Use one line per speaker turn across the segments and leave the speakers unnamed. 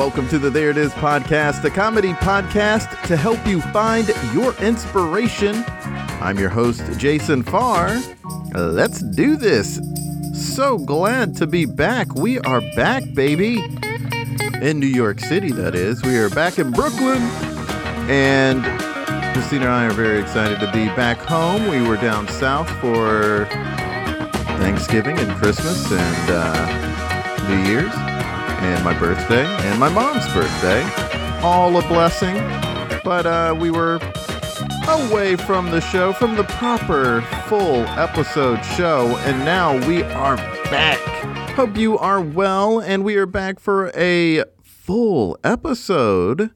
Welcome to the There It Is podcast, a comedy podcast to help you find your inspiration. I'm your host, Jason Farr. Let's do this. So glad to be back. We are back, baby. In New York City, that is. We are back in Brooklyn. And Christina and I are very excited to be back home. We were down south for Thanksgiving and Christmas and uh, New Year's and my birthday and my mom's birthday. All a blessing. But uh, we were away from the show, from the proper full episode show, and now we are back. Hope you are well, and we are back for a full episode.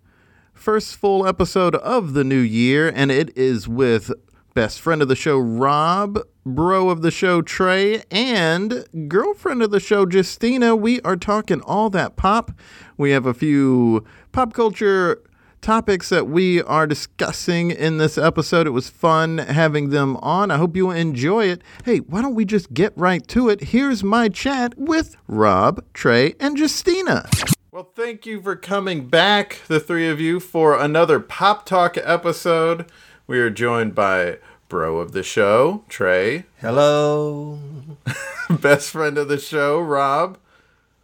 First full episode of the new year, and it is with best friend of the show, Rob, bro of the show, Trey, and girlfriend of the show, Justina. We are talking all that pop. We have a few pop culture topics that we are discussing in this episode. It was fun having them on. I hope you enjoy it. Hey, why don't we just get right to it? Here's my chat with Rob, Trey, and Justina. Well, thank you for coming back, the three of you, for another Pop Talk episode. We are joined by bro of the show, Trey.
Hello.
Best friend of the show, Rob.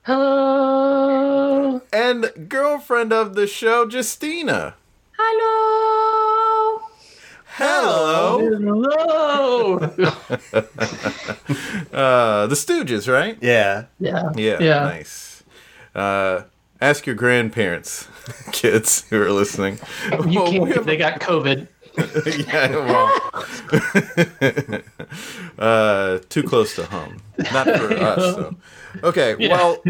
Hello.
And girlfriend of the show, Justina.
Hello.
Hello.
Hello.
Uh, the Stooges, right?
Yeah.
yeah.
Yeah.
Yeah.
Nice. Uh, ask your grandparents, kids who are listening.
You
Well,
can't.
we have-
They got COVID.
yeah, well, uh, too close to home. Not for us, though. Okay, well,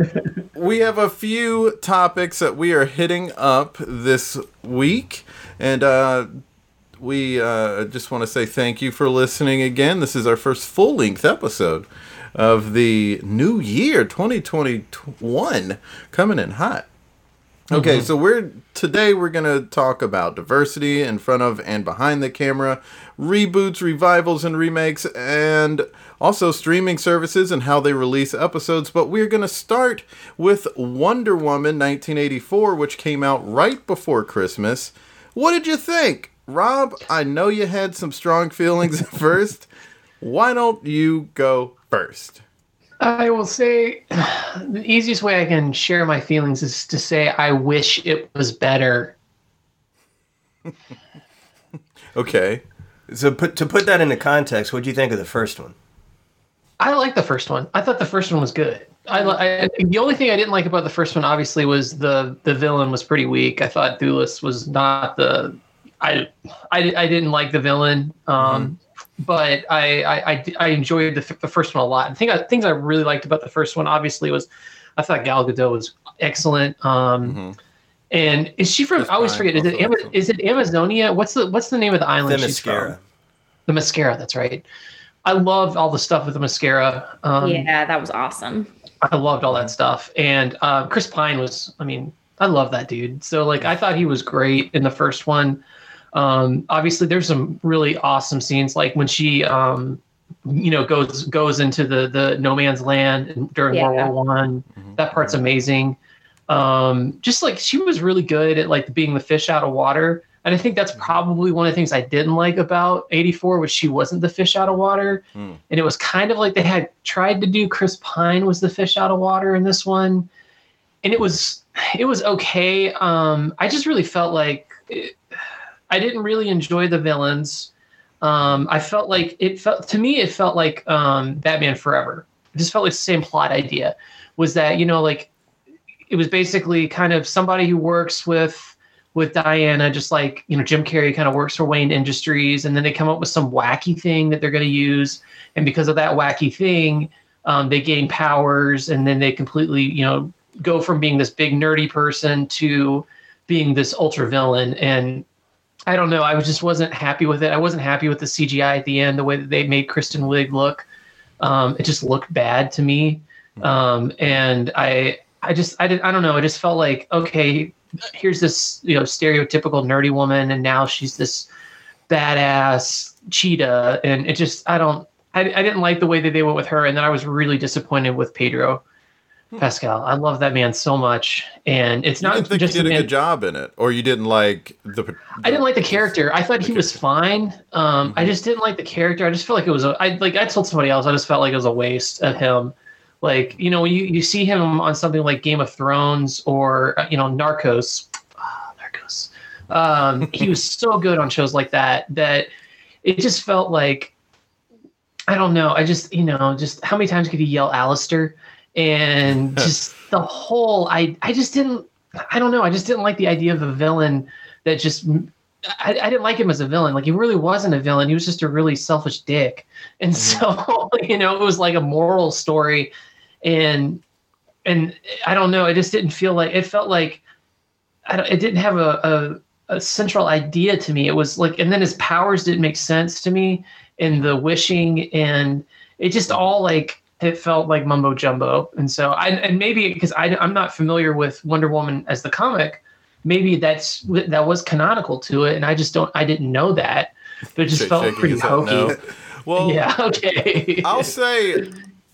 we have a few topics that we are hitting up this week, and uh, we uh, just want to say thank you for listening again. This is our first full length episode of the new year, 2021, coming in hot. Okay, mm-hmm. so we're today we're gonna talk about diversity in front of and behind the camera, reboots, revivals, and remakes, and also streaming services and how they release episodes. But we're gonna start with Wonder Woman 1984, which came out right before Christmas. What did you think, Rob? I know you had some strong feelings at first. Why don't you go first?
I will say the easiest way I can share my feelings is to say I wish it was better.
Okay.
So put, to put that into context, what do you think of the first one?
I like the first one. I thought the first one was good. I, I the only thing I didn't like about the first one, obviously, was the the villain was pretty weak. I thought Thewlis was not the. I I, I didn't like the villain. Um, But I, I, I, I enjoyed the, the first one a lot. And thing I, things I really liked about the first one, obviously, was I thought Gal Gadot was excellent. Um,
Mhm.
And is she from?
That's
I always
fine.
forget. Is it,
Also
Ama-
excellent.
is it Amazonia? What's the What's the name of the island
The
she's from?
mascara.
Themyscira. That's right. I love all the stuff with Themyscira. Um,
yeah, that was awesome.
I loved all that stuff. And uh, Chris Pine was, I mean, I love that dude. So like, I thought he was great in the first one. Um, obviously, there's some really awesome scenes, like when she, um, you know, goes goes into the the no man's land during
Yeah.
World War One.
Mhm.
That part's amazing. Um, just like she was really good at like being the fish out of water. And I think that's probably one of the things I didn't like about 84 was she wasn't the fish out of water.
Hmm.
And it was kind of like they had tried to do Chris Pine was the fish out of water in this one. And it was it was okay. Um, I just really felt like it, I didn't really enjoy the villains. Um, I felt like it felt to me it felt like um, Batman Forever. It just felt like the same plot idea. Was that you know like it was basically kind of somebody who works with with Diana, just like you know Jim Carrey kind of works for Wayne Industries, and then they come up with some wacky thing that they're going to use, and because of that wacky thing, um, they gain powers, and then they completely you know go from being this big nerdy person to being this ultra villain and I don't know. I was just wasn't happy with it. I wasn't happy with the CGI at the end, the way that they made Kristen Wiig look. Um, it just looked bad to me, um, and I, I just, I did, I don't know. I just felt like, okay, here's this, you know, stereotypical nerdy woman, and now she's this badass cheetah, and it just, I don't, I, I didn't like the way that they went with her, and then I was really disappointed with Pedro. Pascal. I love that man so much, and it's
You
not
didn't
just
he did a
man-
good job in it, or you didn't like the.
I didn't like the character. I thought he was fine. Um, I just didn't like the character. I just felt like it was. A, I like. I told somebody else. I just felt like it was a waste of him. Like you know, you you see him on something like Game of Thrones or uh, you know Narcos. Ah, Narcos. Um, he was so good on shows like that that it just felt like I don't know. I just you know just how many times could he yell Alistair and just the whole I I just didn't I don't know. I just didn't like the idea of a villain that just. I, I didn't like him as a villain. Like he really wasn't a villain. He was just a really selfish dick. And mm-hmm. so, you know, it was like a moral story, and and I don't know. I just didn't feel like it felt like I don't, it didn't have a, a a central idea to me. It was like, and then his powers didn't make sense to me, and the wishing, and it just all like it felt like mumbo jumbo. And so, I and maybe because I I'm not familiar with Wonder Woman as the comic, maybe that's that was canonical to it, and I just don't I didn't know that, but it just
Shake-
felt pretty hokey.
no. Well,
Yeah. Okay.
I'll say,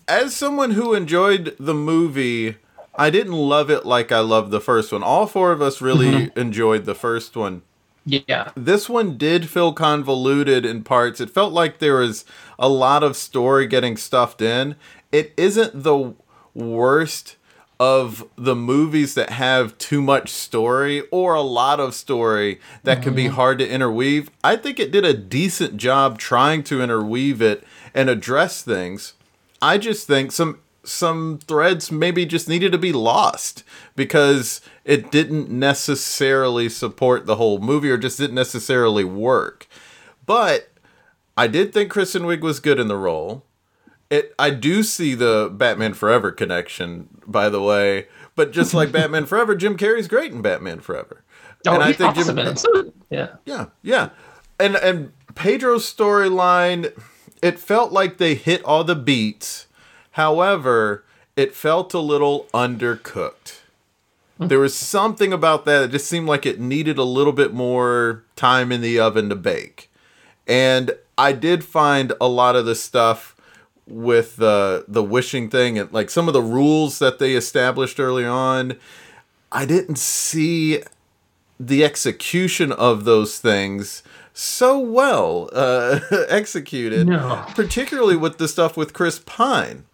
as someone who enjoyed the movie, I didn't love it like I loved the first one. All four of us really
Mm-hmm.
enjoyed the first one.
yeah.
This one did feel convoluted in parts. It felt like there was a lot of story getting stuffed in. It isn't the worst of the movies that have too much story or a lot of story that can be mm-hmm. hard to interweave. I think it did a decent job trying to interweave it and address things. I just think some some threads maybe just needed to be lost because it didn't necessarily support the whole movie or just didn't necessarily work. But I did think Kristen Wiig was good in the role. It I do see the Batman Forever connection, by the way. But just like Batman Forever, Jim Carrey's great in Batman Forever.
Oh, he's
Jim-
awesome in it. So, yeah.
yeah, yeah. And and Pedro's storyline, it felt like they hit all the beats. However, it felt a little undercooked. Hmm. There was something about that that just seemed like it needed a little bit more time in the oven to bake. And I did find a lot of the stuff with the the wishing thing and like some of the rules that they established early on. I didn't see the execution of those things so well uh, executed,
No.
particularly with the stuff with Chris Pine.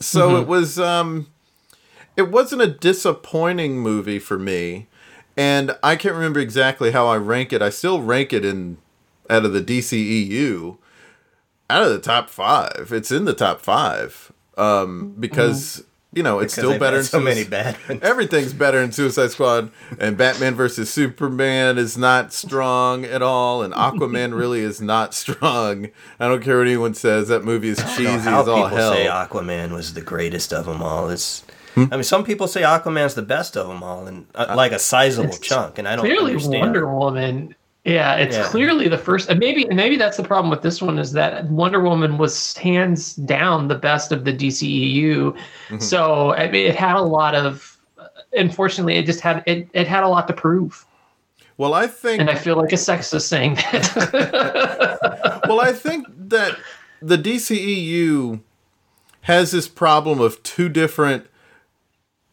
So it was um, it wasn't a disappointing movie for me, and I can't remember exactly how I rank it. I still rank it in out of the DCEU out of the top five. It's in the top five um, because you know it's
Because
still better.
had so
Suic-
many bad ones.
Everything's better in Suicide Squad, and Batman versus Superman is not strong at all, and Aquaman really is not strong. I don't care what anyone says. That movie is cheesy
know how
as all
people
hell.
say Aquaman was the greatest of them all. It's,
Hmm?
I mean, some people say Aquaman's the best of them all, and uh, like a sizable
It's
chunk. And I don't
clearly
understand.
Wonder Woman. Yeah, it's
Yeah.
clearly the first. And maybe maybe that's the problem with this one is that Wonder Woman was hands down the best of the DCEU.
Mm-hmm.
So I mean, it had a lot of. Unfortunately, it just had it. It had a lot to prove,
well, I think
and I feel like a sexist saying that.
well, I think that the DCEU has this problem of two different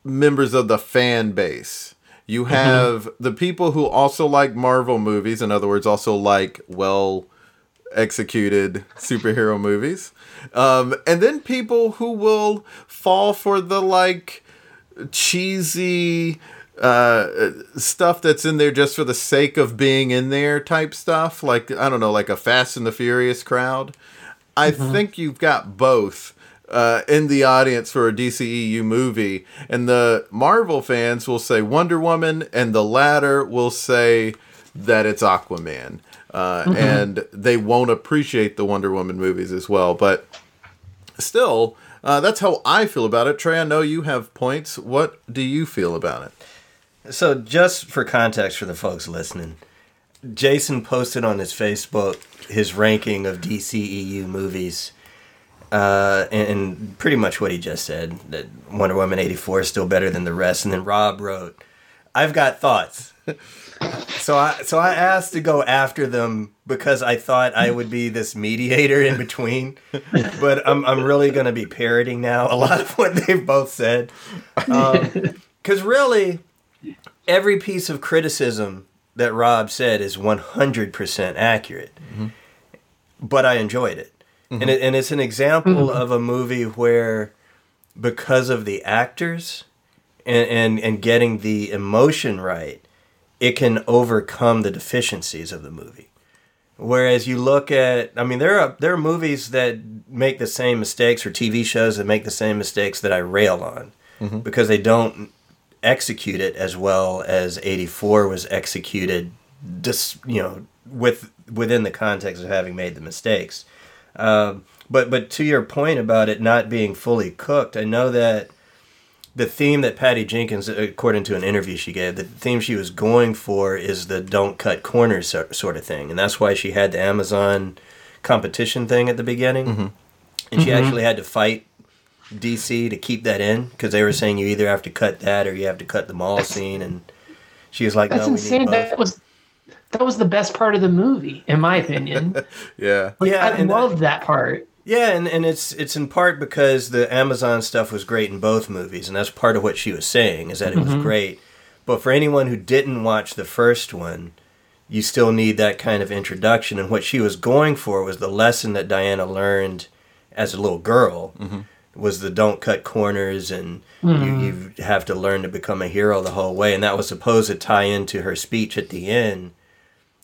members of the fan base. You have the people who also like Marvel movies, in other words, also like well executed superhero movies. Um, and then people who will fall for the like cheesy uh, stuff that's in there just for the sake of being in there type stuff. Like, I don't know, like a Fast and the Furious crowd. I think you've got both uh, in the audience for a DCEU movie. And the Marvel fans will say Wonder Woman, and the latter will say that it's Aquaman. Uh, And they won't appreciate the Wonder Woman movies as well. But still, uh, that's how I feel about it. Trey, I know you have points. What do you feel about it?
So, just for context for the folks listening, Jason posted on his Facebook his ranking of DCEU movies, uh, and, and pretty much what he just said that Wonder Woman 84 is still better than the rest. And then Rob wrote, I've got thoughts. so I so I asked to go after them because I thought I would be this mediator in between, but I'm I'm really going to be parroting now a lot of what they've both said, because really every piece of criticism that Rob said is 100% accurate. But I enjoyed it. And, it. and it's an example mm-hmm. of a movie where, because of the actors and, and, and getting the emotion right, it can overcome the deficiencies of the movie. Whereas you look at, I mean, there are there are movies that make the same mistakes, or TV shows that make the same mistakes that I rail on, mm-hmm. because they don't execute it as well as 84 was executed just you know with within the context of having made the mistakes um, but but to your point about it not being fully cooked i know that the theme that patty jenkins uh, according to an interview she gave the theme she was going for is the don't cut corners sort of thing. And that's why she had the amazon competition thing at the beginning. Mm-hmm. And she mm-hmm. actually had to fight DC to keep that in because they were saying you either have to cut that or you have to cut the mall scene, and she was like,
That's
"No, we
insane.
need both."
That was that was the best part of the movie, in my opinion.
Yeah.
Like,
Yeah,
I
and that-
loved that part.
Yeah, and, and it's it's in part because the Amazon stuff was great in both movies, and that's part of what she was saying is that it was mm-hmm. great. But for anyone who didn't watch the first one, you still need that kind of introduction. And what she was going for was the lesson that Diana learned as a little girl mm-hmm. was the don't cut corners and you, mm. you have to learn to become a hero the whole way. And that was supposed to tie into her speech at the end.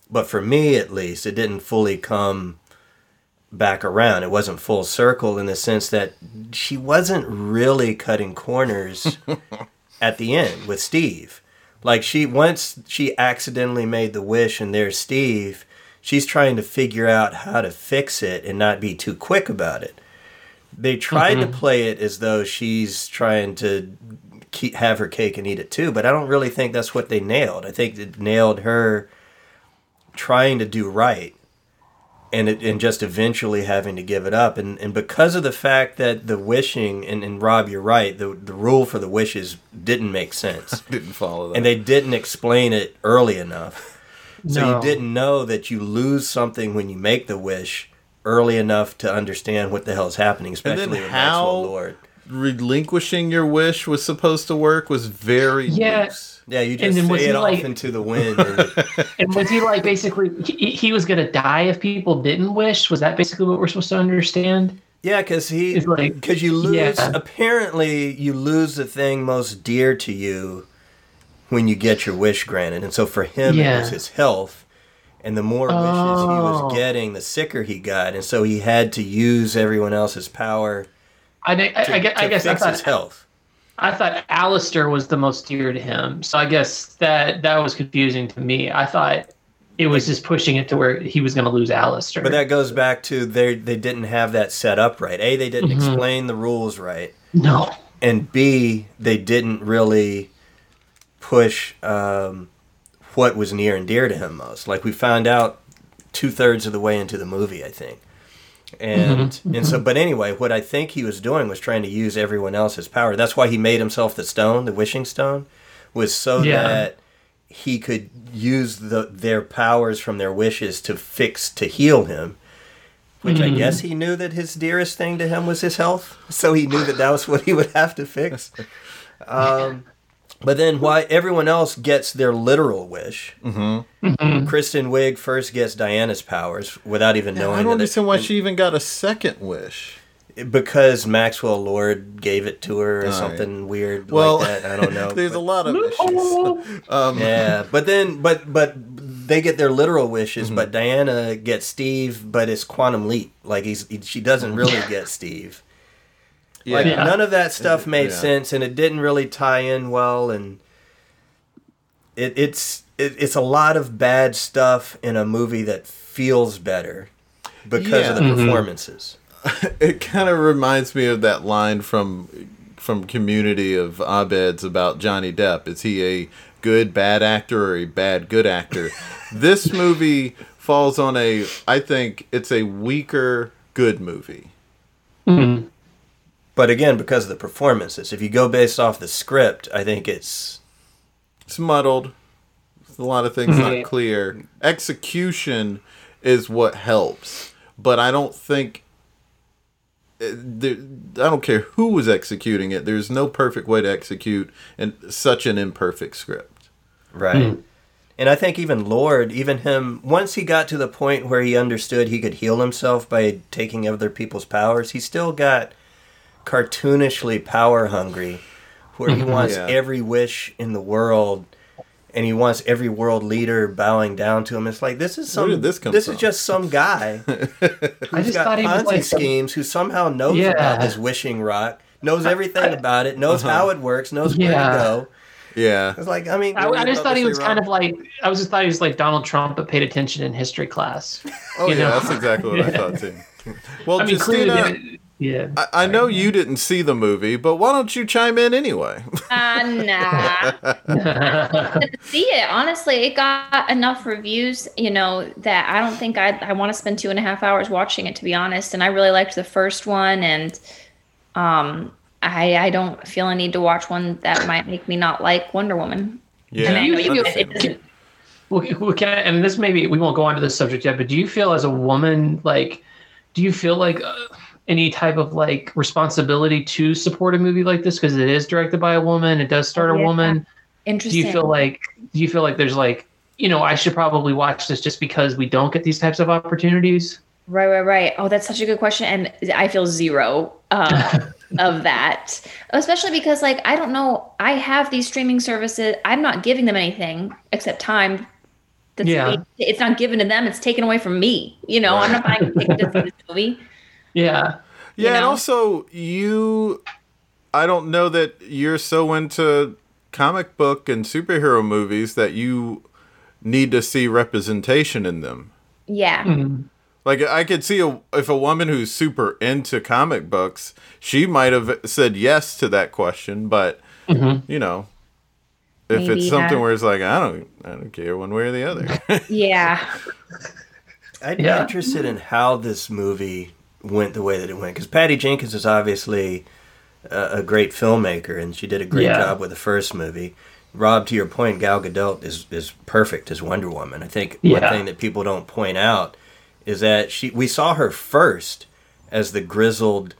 But for me, at least, it didn't fully come back around. It wasn't full circle in the sense that she wasn't really cutting corners at the end with Steve. Like she once she accidentally made the wish and there's Steve, she's trying to figure out how to fix it and not be too quick about it. They tried to mm-hmm. play it as though she's trying to keep have her cake and eat it too, but I don't really think that's what they nailed. I think it nailed her trying to do right and it, and just eventually having to give it up and and because of the fact that the wishing and, and Rob you're right the the rule for the wishes didn't make sense
Didn't follow that.
and they didn't explain it early enough so
No.
you didn't know that you lose something when you make the wish early enough to understand what the hell is happening especially
then
with
how-
Maxwell Lord
Relinquishing your wish was supposed to work was very
Yeah.
loose.
Yeah you
And
just
then was
say
he
it off
like-
into the wind and
And was he like basically he, he was gonna die if people didn't wish? Was that basically what we're supposed to understand?
Yeah, because he
It's like-
because you lose.
yeah.
Apparently, you lose the thing most dear to you when you get your wish granted, and so for him, it was his health. And the more wishes he was
Oh.
getting, the sicker he got, and so he had to use everyone else's power
I I, I,
to,
I, guess- I
to
guess I
fix his
thought
health.
I thought Alistair was the most dear to him. So I guess that that was confusing to me. I thought it was just pushing it to where he was going to lose Alistair.
But that goes back to they they didn't have that set up right. A, they didn't
Mm-hmm.
explain the rules right.
no.
and B, they didn't really push um, what was near and dear to him most. Like we found out two thirds of the way into the movie, I think. And and so, but anyway, what I think he was doing was trying to use everyone else's power. That's why he made himself the stone, the wishing stone, was so
Yeah.
that he could use the their powers from their wishes to fix to heal him. Which I guess he knew that his dearest thing to him was his health, so he knew that that was what he would have to fix. Um, but then, why everyone else gets their literal wish? Mm-hmm. Kristen Wiig first gets Diana's powers without even
Yeah,
knowing.
I don't
that it-
understand why she even got a second wish.
because Maxwell Lord gave it to her or
All right.
something weird
Well,
like that. I don't know.
There's
but-
a lot of issues. Um,
yeah, but then, but but they get their literal wishes,
Mm-hmm.
but Diana gets Steve, but it's quantum leap. Like he's he, she doesn't really get Steve. Like
Yeah.
none of that stuff made
Yeah.
sense, and it didn't really tie in well, and it, it's it, it's a lot of bad stuff in a movie that feels better because of the
Yeah.
performances.
it kind of reminds me of that line from from Community of Abed's about Johnny Depp. Is he a good bad actor or a bad good actor. this movie falls on a I think it's a weaker good movie.
Mhm.
But again, because of the performances, if you go based off the script, I think it's
It's muddled. A lot of things not clear. Execution is what helps, but I don't think uh, there, I don't care who was executing it. There's no perfect way to execute in such an imperfect script.
right. And I think even Lord, even him, once he got to the point where he understood he could heal himself by taking other people's powers, he still got cartoonishly power hungry, where he wants
Yeah.
every wish in the world. And he wants every world leader bowing down to him. It's like this is some.
did this come
is
from?
just some guy
I
who's
just
got
thought
Ponzi
like some-
schemes, who somehow knows
Yeah.
about this wishing rock, knows everything
I-
about it, knows
Uh-huh.
how it works, knows where to go.
Yeah.
It's like I mean,
I, I just thought he was
say
kind of like I was just thought he was like Donald Trump, but paid attention in history class.
Oh
you
yeah,
know?
that's exactly what I thought too. Well,
I mean,
Justina,
they- yeah.
I, I know you didn't see the movie, but why don't you chime in anyway?
Uh, nah. to see it. Honestly, it got enough reviews, you know, that I don't think I I want to spend two and a half hours watching it to be honest. And I really liked the first one, and um, I I don't feel a need to watch one that might make me not like Wonder Woman.
yeah,
And I know you feel
understandable.
it doesn't-
Well, well, can I, and this maybe we won't go on to this subject yet, but do you feel as a woman like, do you feel like uh, any type of like responsibility to support a movie like this because it is directed by a woman, it does start
Oh,
a woman.
Interesting.
Do you feel like do you feel like there's like you know I should probably watch this just because we don't get these types of opportunities?
Right, right, right. Oh, that's such a good question, and I feel zero uh, of that. Especially because, like, I don't know. I have these streaming services. I'm not giving them anything except time. That's
Yeah.
it's not given to them. It's taken away from me. You know, I'm not buying a ticket to see this movie.
Yeah.
Yeah, and
know?
also you I don't know that you're so into comic book and superhero movies that you need to see representation in them.
Yeah,
Mhm.
Like I could see a, if a woman who's super into comic books, she might have said yes to that question, but
Mhm.
you know, if
Maybe,
it's something
yeah.
where it's like I don't I don't care one way or the other.
yeah.
I'd be
Yeah.
interested in how this movie went the way that it went because Patty Jenkins is obviously a, a great filmmaker and she did a great
Yeah.
job with the first movie. Rob, to your point, Gal Gadot is is perfect as Wonder Woman. I think one thing that people don't point out is that she we saw her first as the grizzled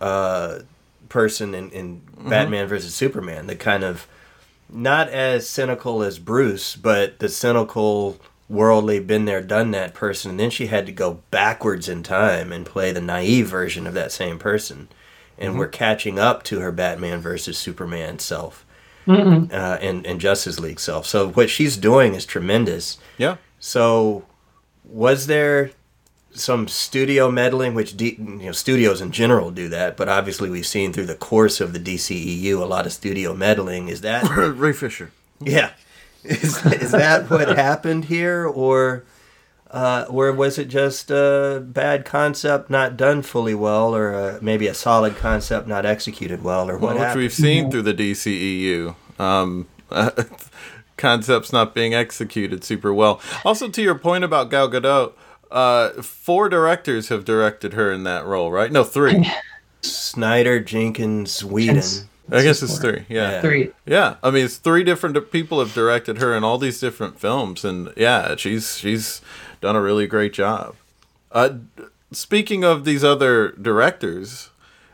uh, person in, in Batman versus Superman, the kind of not as cynical as Bruce, but the cynical, worldly, been there, done that person. And then she had to go backwards in time and play the naive version of that same person. And we're catching up to her Batman versus Superman self
Mhm.
uh, and, and Justice League self. So what she's doing is tremendous.
yeah.
So, was there some studio meddling, which D, you know studios in general do that, but obviously we've seen through the course of the DCEU a lot of studio meddling. Is that
Ray Fisher.
yeah? Is, is that what happened here, or uh, or was it just a bad concept not done fully well, or uh maybe a solid concept not executed well, or what
Well, which we've seen through the DCEU. Um, concepts not being executed super well. Also, to your point about Gal Gadot, uh, four directors have directed her in that role, right? No, three.
Snyder, Jenkins, Whedon.
It's-
I guess it's three. Yeah.
Yeah.
Three.
Yeah, I mean, it's three different people have directed her in all these different films, and yeah, she's she's done a really great job. Uh, speaking of these other directors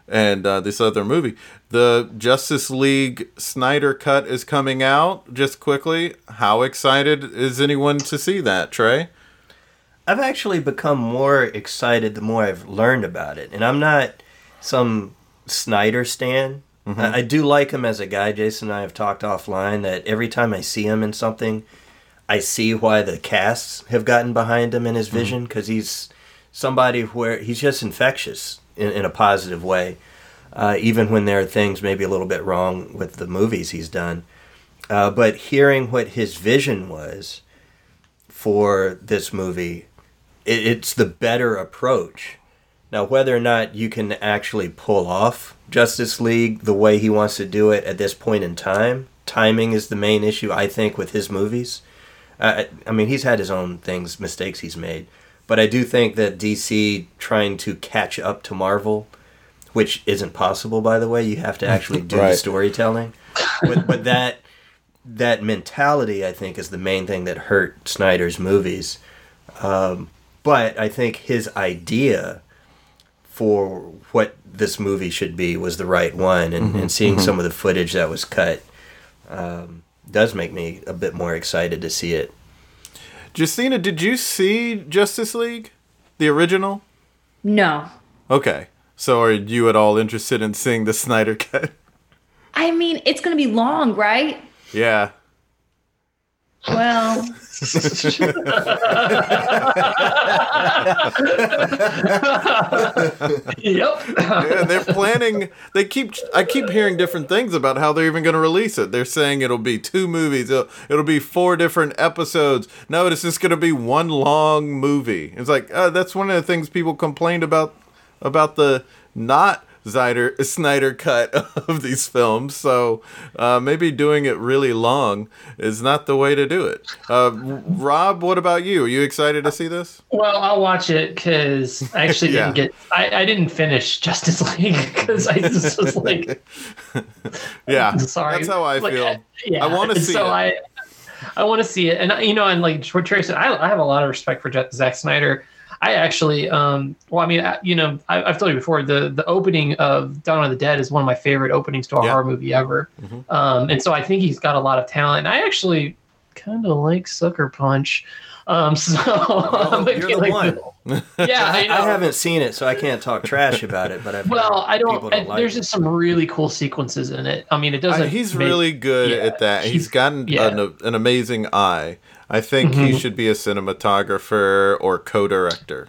and uh, this other movie, the Justice League Snyder cut is coming out. Just quickly, how excited is anyone to see that, Trey?
I've actually become more excited the more I've learned about it, and I'm not some Snyder stan. I, I do like him as a guy. Jason and I have talked offline that every time I see him in something, I see why the casts have gotten behind him in his vision because he's somebody where he's just infectious in, in a positive way, uh, even when there are things maybe a little bit wrong with the movies he's done. Uh, but hearing what his vision was for this movie, it, it's the better approach. Now, whether or not you can actually pull off Justice League the way he wants to do it at this point in time, timing is the main issue I think with his movies. Uh, I mean, he's had his own things, mistakes he's made, but I do think that DC trying to catch up to Marvel, which isn't possible by the way. You have to actually do the storytelling, but, but that that mentality I think is the main thing that hurt Snyder's movies. Um, but I think his idea for what this movie should be was the right one, and, and seeing some of the footage that was cut um, does make me a bit more excited to see it.
Justina, did you see Justice League, the original?
No.
Okay, so are you at all interested in seeing the Snyder cut?
I mean, it's going to be long, right?
Yeah.
Well,
yep.
yeah, they're planning. They keep. I keep hearing different things about how they're even going to release it. They're saying it'll be two movies. It'll, it'll be four different episodes. No, it's just going to be one long movie. It's like uh, that's one of the things people complained about about the not Snyder Snyder cut of these films. So uh, maybe doing it really long is not the way to do it. Uh, Rob, what about you? Are you excited to see this?
Well, I'll watch it because I actually
Yeah.
didn't get. I, I didn't finish Justice League because I just was like,
Yeah,
sorry.
that's how I
Like,
feel.
I- yeah.
I wanna
and
see
so
it.
I, I want to see it, and you know, and like what Trey said, I, I have a lot of respect for Zack Snyder. I actually, um, well, I mean, I, you know, I, I've told you before, the the opening of Dawn of the Dead is one of my favorite openings to a
Yeah. Mm-hmm.
horror movie ever, um, and so I think he's got a lot of talent. I actually kind of like Sucker Punch. Um, so I'm
you're the
like-
one.
Yeah, I,
I, haven't seen it, so I can't talk trash about it. But I've
Well, I don't.
don't
I-
like
there's
it.
just some really cool sequences in it. I mean, it doesn't.
I, he's
make-
really good
yeah,
at that. He's
he's-
gotten
yeah.
an, an amazing eye. I think he
Mhm.
should be a cinematographer or co-director.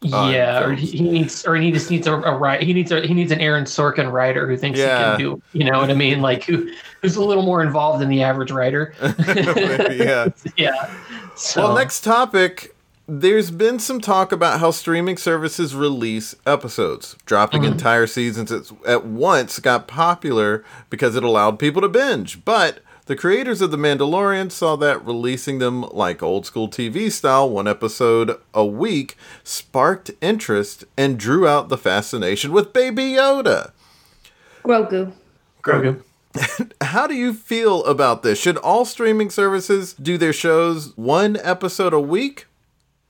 Yeah, or he, needs, or he just needs a, a write. He needs a he needs an Aaron Sorkin writer who thinks
Yeah.
he can do. You know what I mean? Like who who's a little more involved than the average writer.
Yeah.
yeah. So,
Well, next topic. There's been some talk about how streaming services release episodes. Dropping
Mm-hmm.
entire seasons at once got popular because it allowed people to binge. But the creators of The Mandalorian saw that releasing them like old school TV style, one episode a week, sparked interest and drew out the fascination with Baby Yoda.
Grogu.
Grogu.
How do you feel about this? Should all streaming services do their shows one episode a week?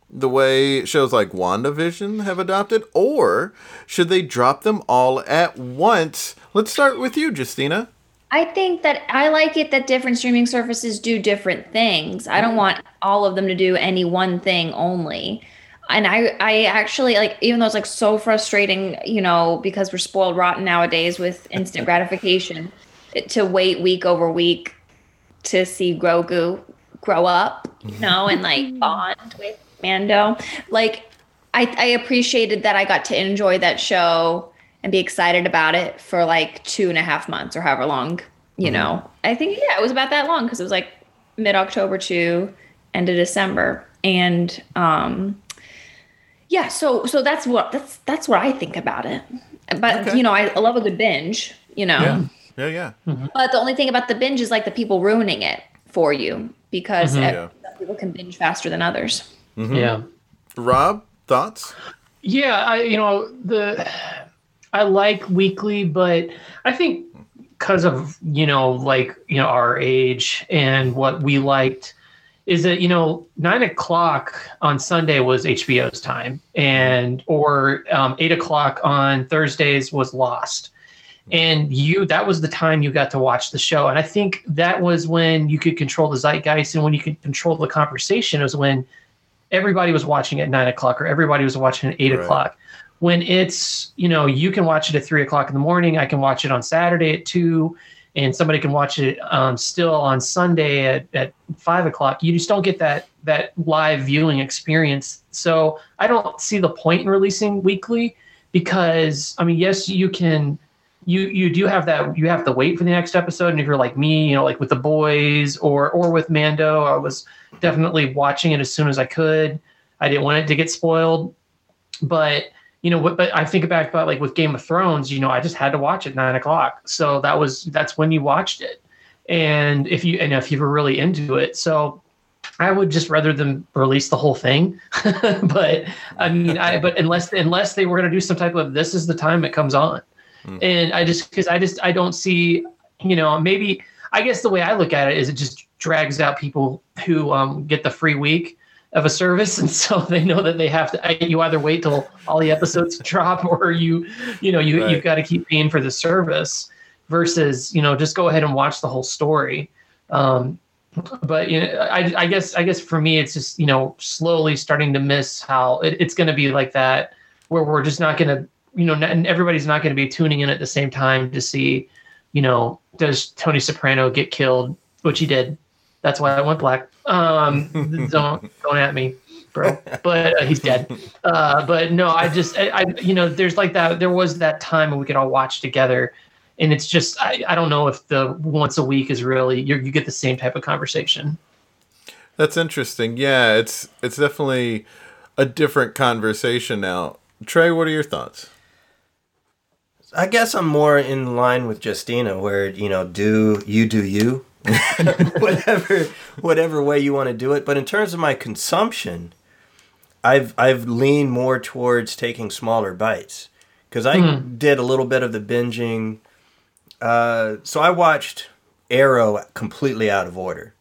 The way shows like WandaVision have adopted? Or should they drop them all at once? Let's start with you, Justina.
I think that I like it that different streaming services do different things. I don't want all of them to do any one thing only. And I, I actually like, even though it's like so frustrating, you know, because we're spoiled rotten nowadays with instant gratification, it- to wait week over week to see Grogu grow up, you mm-hmm. know, and like mm-hmm. bond with Mando. Like, I, I appreciated that I got to enjoy that show and be excited about it for like two and a half months or however long, you know. I think, yeah, it was about that long because it was like mid October to end of December. And, um, yeah, so so that's what that's that's what I think about it. But
Okay.
you know, I, I love a good binge, you know.
Yeah, yeah.
But the only thing about the binge is like the people ruining it for you because
Mhm.
ev-
Yeah.
some people can binge faster than others.
Yeah.
Rob, thoughts?
Yeah, I you know the I like weekly, but I think because of you know like you know our age and what we liked is that you know nine o'clock on Sunday was HBO's time, and or um, eight o'clock on Thursdays was Lost, and you that was the time you got to watch the show, and I think that was when you could control the zeitgeist and when you could control the conversation. It was when everybody was watching at nine o'clock or everybody was watching at eight
Right.
o'clock. When it's, you know, you can watch it at three o'clock in the morning. I can watch it on Saturday at two, and somebody can watch it um, still on Sunday at, at five o'clock. You just don't get that that live viewing experience. So I don't see the point in releasing weekly because I mean, yes, you can you you do have that you have to wait for the next episode and if you're like me you know like with the boys or or with mando i was definitely watching it as soon as i could i didn't want it to get spoiled but you know what but i think back about like with game of thrones you know i just had to watch it nine o'clock. So that was that's when you watched it. And if you and if you were really into it, so I would just rather them release the whole thing. but I mean, I but unless unless they were going to do some type of this is the time it comes on,
Mm.
and I just because I just I don't see you know maybe I guess the way I look at it is it just drags out people who um, get the free week of a service, and so they know that they have to. You either wait till all the episodes drop, or you you know you
Right.
you've got to keep paying for the service versus you know just go ahead and watch the whole story. Um, but you know, I, I guess I guess for me, it's just you know slowly starting to miss how it, it's going to be like that, where we're just not going to you know, and everybody's not going to be tuning in at the same time to see, you know, does Tony Soprano get killed, which he did. That's why I went black. Um, don't don't at me, bro. But uh, he's dead. Uh, but no, I just I, I you know, there's like that. There was that time when we could all watch together and it's just I, I don't know if the once a week is really you you get the same type of conversation.
That's interesting. Yeah, it's it's definitely a different conversation now. Trey, what are your thoughts?
I guess I'm more in line with Justina, where you know, do you do you, whatever whatever way you want to do it. But in terms of my consumption, I've I've leaned more towards taking smaller bites because I did a little bit of the binging. Uh, so I watched Arrow completely out of order.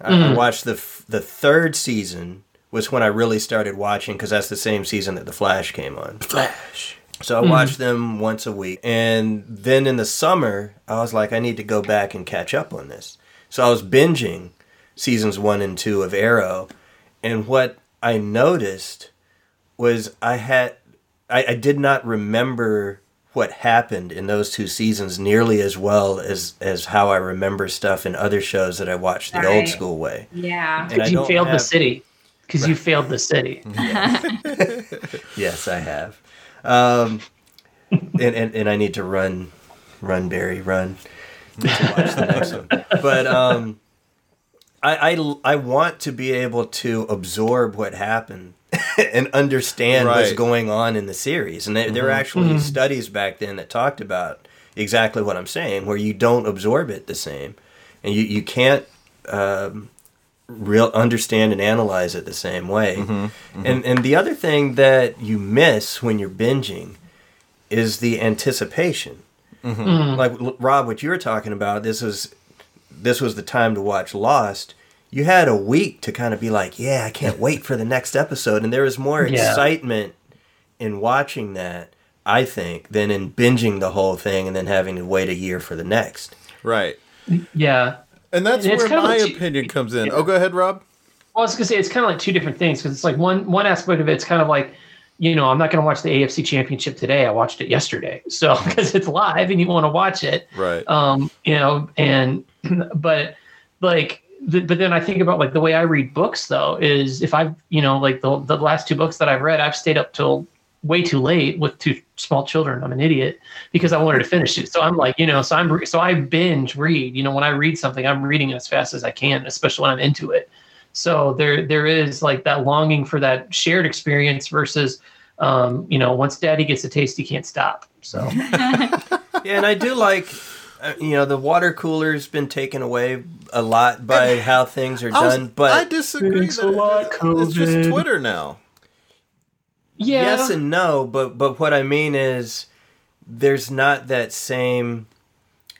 I I watched the f- the third season was when I really started watching because that's the same season that The Flash came on. Flash. So I hmm. watched them once a week, and then in the summer I was like, I need to go back and catch up on this. So I was binging seasons one and two of Arrow, and what I noticed was I had I, I did not remember what happened in those two seasons nearly as well as as how I remember stuff in other shows that I watched the old school way.
Yeah.
And I
Because you
don't
failed the city. Because you failed the city.
Yes, I have. Um, and, and and I need to run, run Barry, run to watch the next one. But um, I, I I want to be able to absorb what happened and understand what's going on in the series. And there, there were actually studies back then that talked about exactly what I'm saying, where you don't absorb it the same, and you you can't. Um, real understand and analyze it the same way. Mm-hmm, mm-hmm. And and the other thing that you miss when you're binging is the anticipation. Mm-hmm. Mm. Like l- Rob, what you were talking about, this was this was the time to watch Lost. You had a week to kind of be like, yeah, I can't wait for the next episode, and there was more
Yeah.
excitement in watching that, I think, than in binging the whole thing and then having to wait a year for the next.
Right.
Yeah.
And that's
And
where my
like two-
opinion comes in. Oh, go ahead, Rob.
Well, I was gonna say it's kind of like two different things because it's like one one aspect of it's kind of like, you know, I'm not gonna watch the AFC Championship today. I watched it yesterday, so because it's live and you want to watch it,
Right.
um, you know, and but like, the, but then I think about like the way I read books though is if I've you know like the the last two books that I've read, I've stayed up till way too late with two small children. I'm an idiot because I wanted to finish it. So I'm like, you know, so I'm re- so I binge read. You know, when I read something, I'm reading it as fast as I can, especially when I'm into it. So there there is like that longing for that shared experience versus um, you know, once daddy gets a taste, he can't stop. So
Yeah, and I do like, uh, you know, the water cooler's been taken away a lot by how things are
I, was-
done. But
I disagree.
Thanks a
that
lot,
it's just Twitter now.
Yeah.
yes and no. But but what I mean is, there's not that same,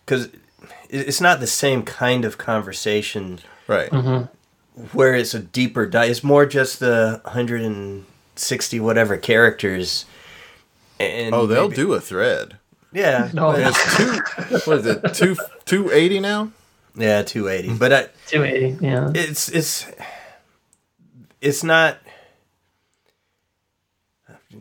because it's not the same kind of conversation
Right.
Mm-hmm.
where it's a deeper dive. It's more just the 160 whatever characters. And
Oh, they'll
maybe-
do a thread.
Yeah,
No.
but-
It's two. what is it? Two two eighty now.
yeah, 280. But I,
280. Yeah.
it's it's it's not I'm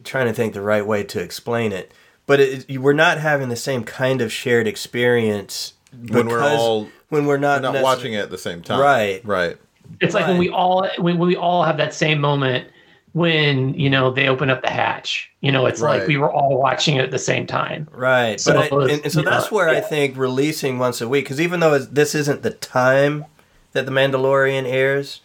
trying to think the right way to explain it but it, you- we're not having the same kind of shared experience
When we're
because-
all
when we're not,
not watching it at the same time.
Right.
Right.
It's like when we all when we all have that same moment when you know they open up the hatch. You know, it's
Right.
like we were all watching it at the same time.
right
So
but I,
it's-
and, and so
yeah,
that's where I think releasing once a week because even though this isn't the time that the Mandalorian airs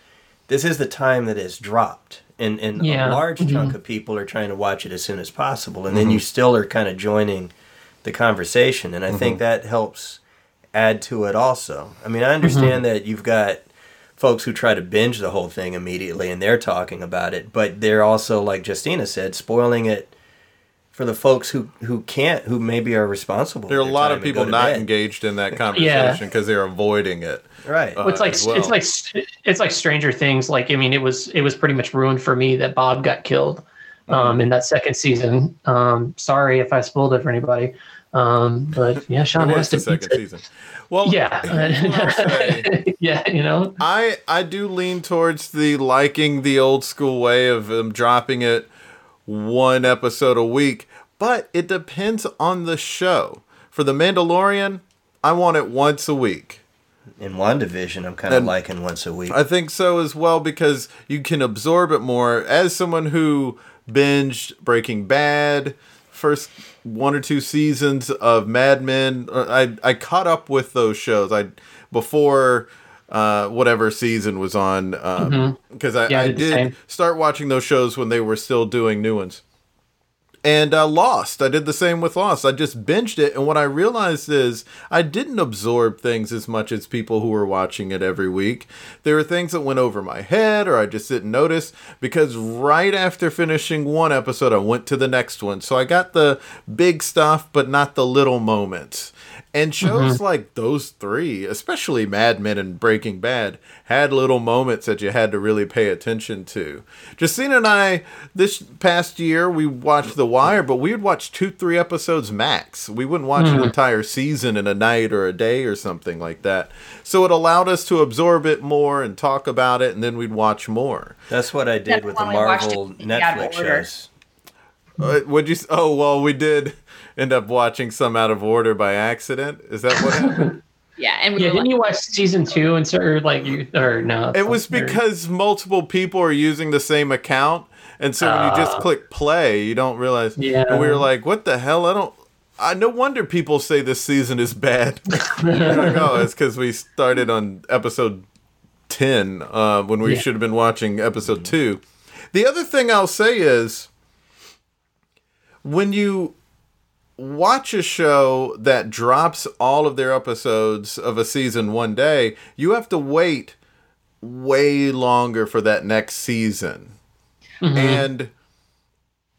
this is the time that it's dropped and, and
Yeah.
a large
Mhm.
chunk of people are trying to watch it as soon as possible and then mm-hmm. you still are kind of joining the conversation and i think mm-hmm. that helps add to it also. I mean, I mm-hmm. understand that you've got folks who try to binge the whole thing immediately and they're talking about it, but they're also like Justina said, spoiling it for the folks who who can't who maybe are responsible.
There are a lot of people not
bed.
engaged in that conversation because they're avoiding it.
Right.
Uh,
Well, it's like
well.
it's like it's like Stranger Things. Like I mean, it was it was pretty much ruined for me that Bob got killed
Mm-hmm.
um, in that second season. Um, sorry if I spoiled it for anybody. Um, but yeah, Sean
It was the
Astin.
second season. Well,
Yeah, yeah, you know.
I I do lean towards the liking the old school way of um, dropping it one episode a week, but it depends on the show. For The Mandalorian, I want it once a week.
In WandaVision, I'm kind of
And-
liking once a week.
I think so as well because you can absorb it more. As someone who binged Breaking Bad, first one or two seasons of Mad Men, uh, I I caught up with those shows. I before uh, whatever season was on because I,
Yeah, I
I
did the
did start watching those shows when they were still doing new ones. And uh, Lost, I did the same with Lost. I just binged it, and what I realized is I didn't absorb things as much as people who were watching it every week. There were things that went over my head, or I just didn't notice because right after finishing one episode, I went to the next one. So I got the big stuff, but not the little moments. And shows like those three, especially Mad Men and Breaking Bad, had little moments that you had to really pay attention to. Justine and I, this past year, we watched The Wire, but we would watch two, three episodes max. We wouldn't watch an entire season in a night or a day or something like that. So it allowed us to absorb it more and talk about it, and then we'd watch more.
That's what I did
That's
with the
why we watched
Marvel
it
Netflix shows.
Uh, would you? Oh well, we did end up watching some out of order by accident. Is that what happened?
Yeah, and we
Yeah, didn't
like,
you watch season two and so, or like you or no?
It was
or-
because multiple people are using the same account, and so when you just
Ah.
click play, you don't realize.
Yeah.
And we were like, "What the hell? I don't." I no wonder people say this season is bad. We're like, oh, it's because we started on episode ten uh, when we
Yeah.
should have been watching episode two. The other thing I'll say is when you watch a show that drops all of their episodes of a season one day, you have to wait way longer for that next season. Mm-hmm. And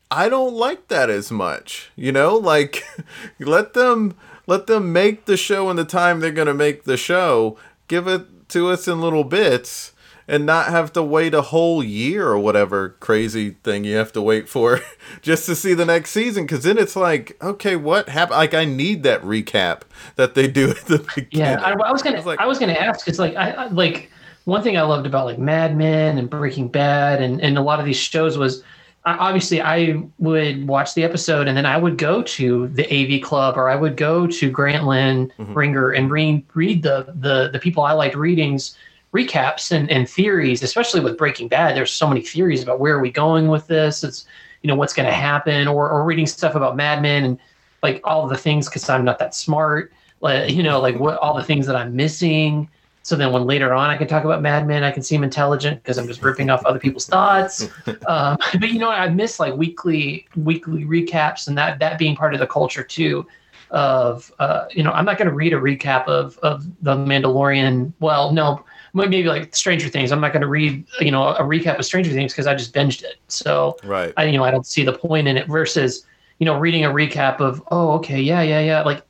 I don't like that as much. You know, like let them let them make the show in the time they're going to make the show. Give it to us in little bits and not have to wait a whole year or whatever crazy thing you have to wait for just to see the next season cuz then it's like, okay, what happened? Like I need that recap that they do at the beginning.
Yeah, I, I was gonna.
I was like-
I was gonna ask. It's like I, I like one thing I loved about like Mad Men and Breaking Bad and and a lot of these shows was. Obviously, I would watch the episode and then I would go to the AV Club or I would go to Grantland
Mhm.
Ringer and read read the the the people I liked readings recaps and, and theories, especially with Breaking Bad. There's so many theories about where are we going with this. It's you know what's going to happen, or or reading stuff about Mad Men and like all the things because I'm not that smart. Like you know, like what all the things that I'm missing. So then when later on I can talk about Mad Men, I can seem intelligent because I'm just ripping off other people's thoughts. Um, but you know, I miss like weekly weekly recaps and that that being part of the culture too. Of uh, you know, I'm not going to read a recap of of the Mandalorian. Well, no, maybe like Stranger Things. I'm not going to read you know a recap of Stranger Things because I just binged it. So
Right.
I you know I don't see the point in it versus you know reading a recap of oh okay yeah yeah yeah like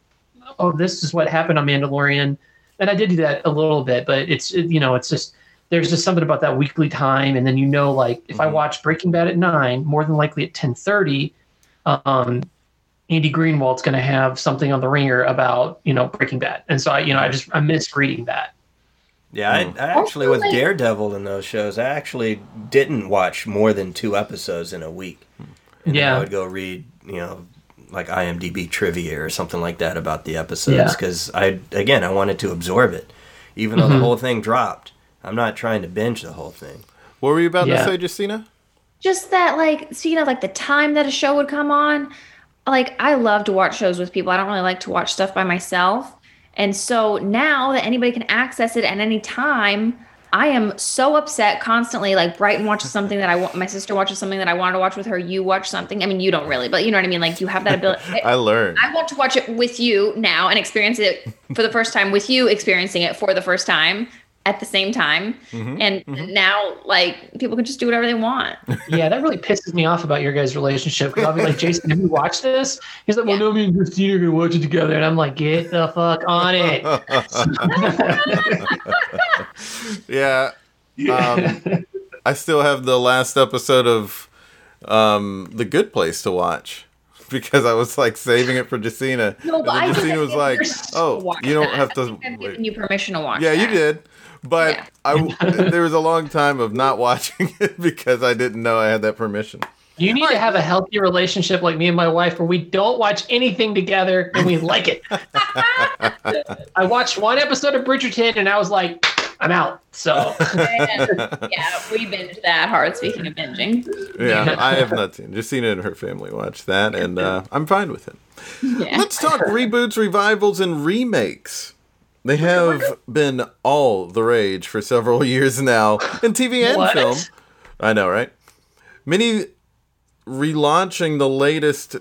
oh this is what happened on Mandalorian and I did do that a little bit but it's it- you know it's just there's just something about that weekly time and then you know like if I
Mhm.
watch Breaking Bad at nine more than likely at ten thirty um Andy Greenwald's going to have something on the ringer about you know Breaking Bad and so I you know I just I miss reading that
Yeah, I,
Mm.
I actually with
Also, like-
Daredevil in those shows, I actually didn't watch more than two episodes in a week. And
Yeah.
I would go read, you know, like IMDb trivia or something like that about the episodes
Yeah.
because I again I wanted to absorb it, even though the
Mhm.
whole thing dropped. I'm not trying to binge the whole thing.
What were you about to say, Justina?
just that like you know, like the time that a show would come on like i love to watch shows with people i don't really like to watch stuff by myself and so now that anybody can access it at any time I am so upset constantly. Like Brighton watches something that I want. My sister watches something that I wanted to watch with her. You watch something. I mean, you don't really, but you know what I mean. Like you have that ability.
I learned.
I want to watch it with you now and experience it for the first time with you experiencing it for the first time at the same time.
Mm-hmm.
and now, like people can just do whatever they want.
Yeah, that really pisses me off about your guys' relationship. Because I'll be like, Jason, have you watched this? He's like, Well,
Yeah.
no, me and Christina are gonna watch it together, and I'm like, Get the fuck on it.
yeah. Um, I still have the last episode of um, The Good Place to watch because I was like saving it for Jacina.
No, but I
and then
think
Jacina was like, "Oh, you don't
that.
have
I
to."
think I've given you permission to watch.
Yeah, you did. But
Yeah.
I there was a long time of not watching it because I didn't know I had that permission.
You need to have a healthy relationship like me and my wife where we don't watch anything together and we like it. I watched one episode of Bridgerton and I was like, I'm out. So
yeah, we binged that hard. Speaking of binging,
Yeah, I have not seen. Jacina and her family watch that, and uh, I'm fine with it.
yeah.
Let's talk reboots, revivals, and remakes. They have been all the rage for several years now in TV and
What?
film. I know, right? Many relaunching the latest.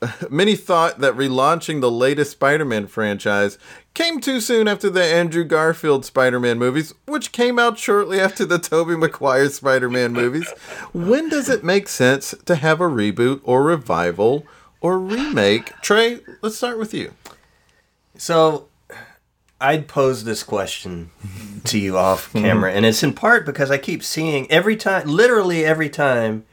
Many thought that relaunching the latest Spider-Man franchise came too soon after the Andrew Garfield Spider-Man movies, which came out shortly after the Tobey Maguire Spider-Man movies. When does it make sense to have a reboot or revival or remake? Trey, let's start with you.
So I'd pose this question to you off hmm. camera, and it's in part because I keep seeing every time, literally every time,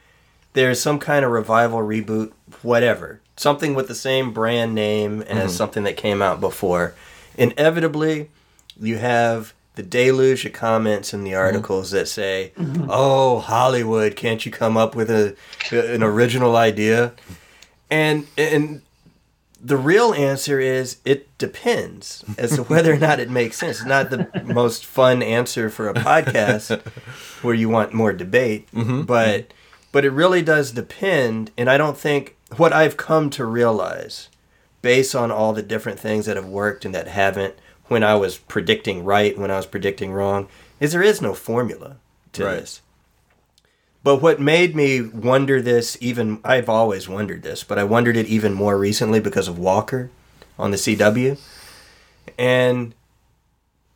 there's some kind of revival, reboot, whatever, something with the same brand name as mm-hmm. something that came out before. Inevitably, you have the deluge of comments in the mm-hmm. articles that say, mm-hmm. "Oh, Hollywood, can't you come up with a an original idea?" And and the real answer is it depends as to whether or not it makes sense. It's not the most fun answer for a podcast where you want more debate, mm-hmm. but but it really does depend. And I don't think what I've come to realize, based on all the different things that have worked and that haven't, when I was predicting right, when I was predicting wrong, is there is no formula to
Right.
this. But what made me wonder this even I've always wondered this, but I wondered it even more recently because of Walker on the CW. And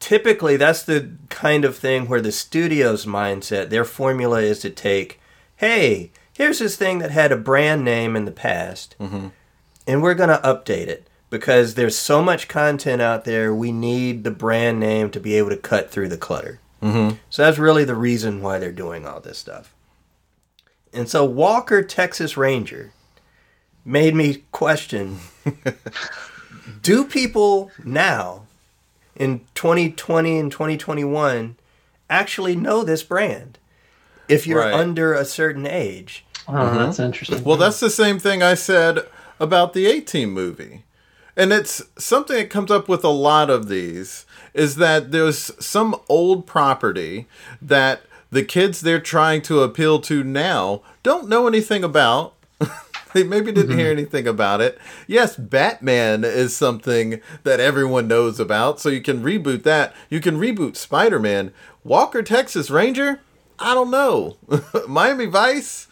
typically that's the kind of thing where the studio's mindset, their formula is to take, hey, here's this thing that had a brand name in the past, mm-hmm. and we're going to update it because there's so much content out there, we need the brand name to be able to cut through the clutter. Mm-hmm. So that's really the reason why they're doing all this stuff. And so Walker Texas Ranger made me question do people now in 2020 and 2021 actually know this brand if you're
Right.
under a certain age?
oh, that's mm-hmm. interesting.
Well, that's the same thing I said about the A Team movie. And it's something that comes up with a lot of these is that there's some old property that the kids they're trying to appeal to now don't know anything about. they maybe didn't hear anything about it. Yes, Batman is something that everyone knows about, so you can reboot that. You can reboot Spider Man. Walker, Texas Ranger? I don't know. Miami Vice?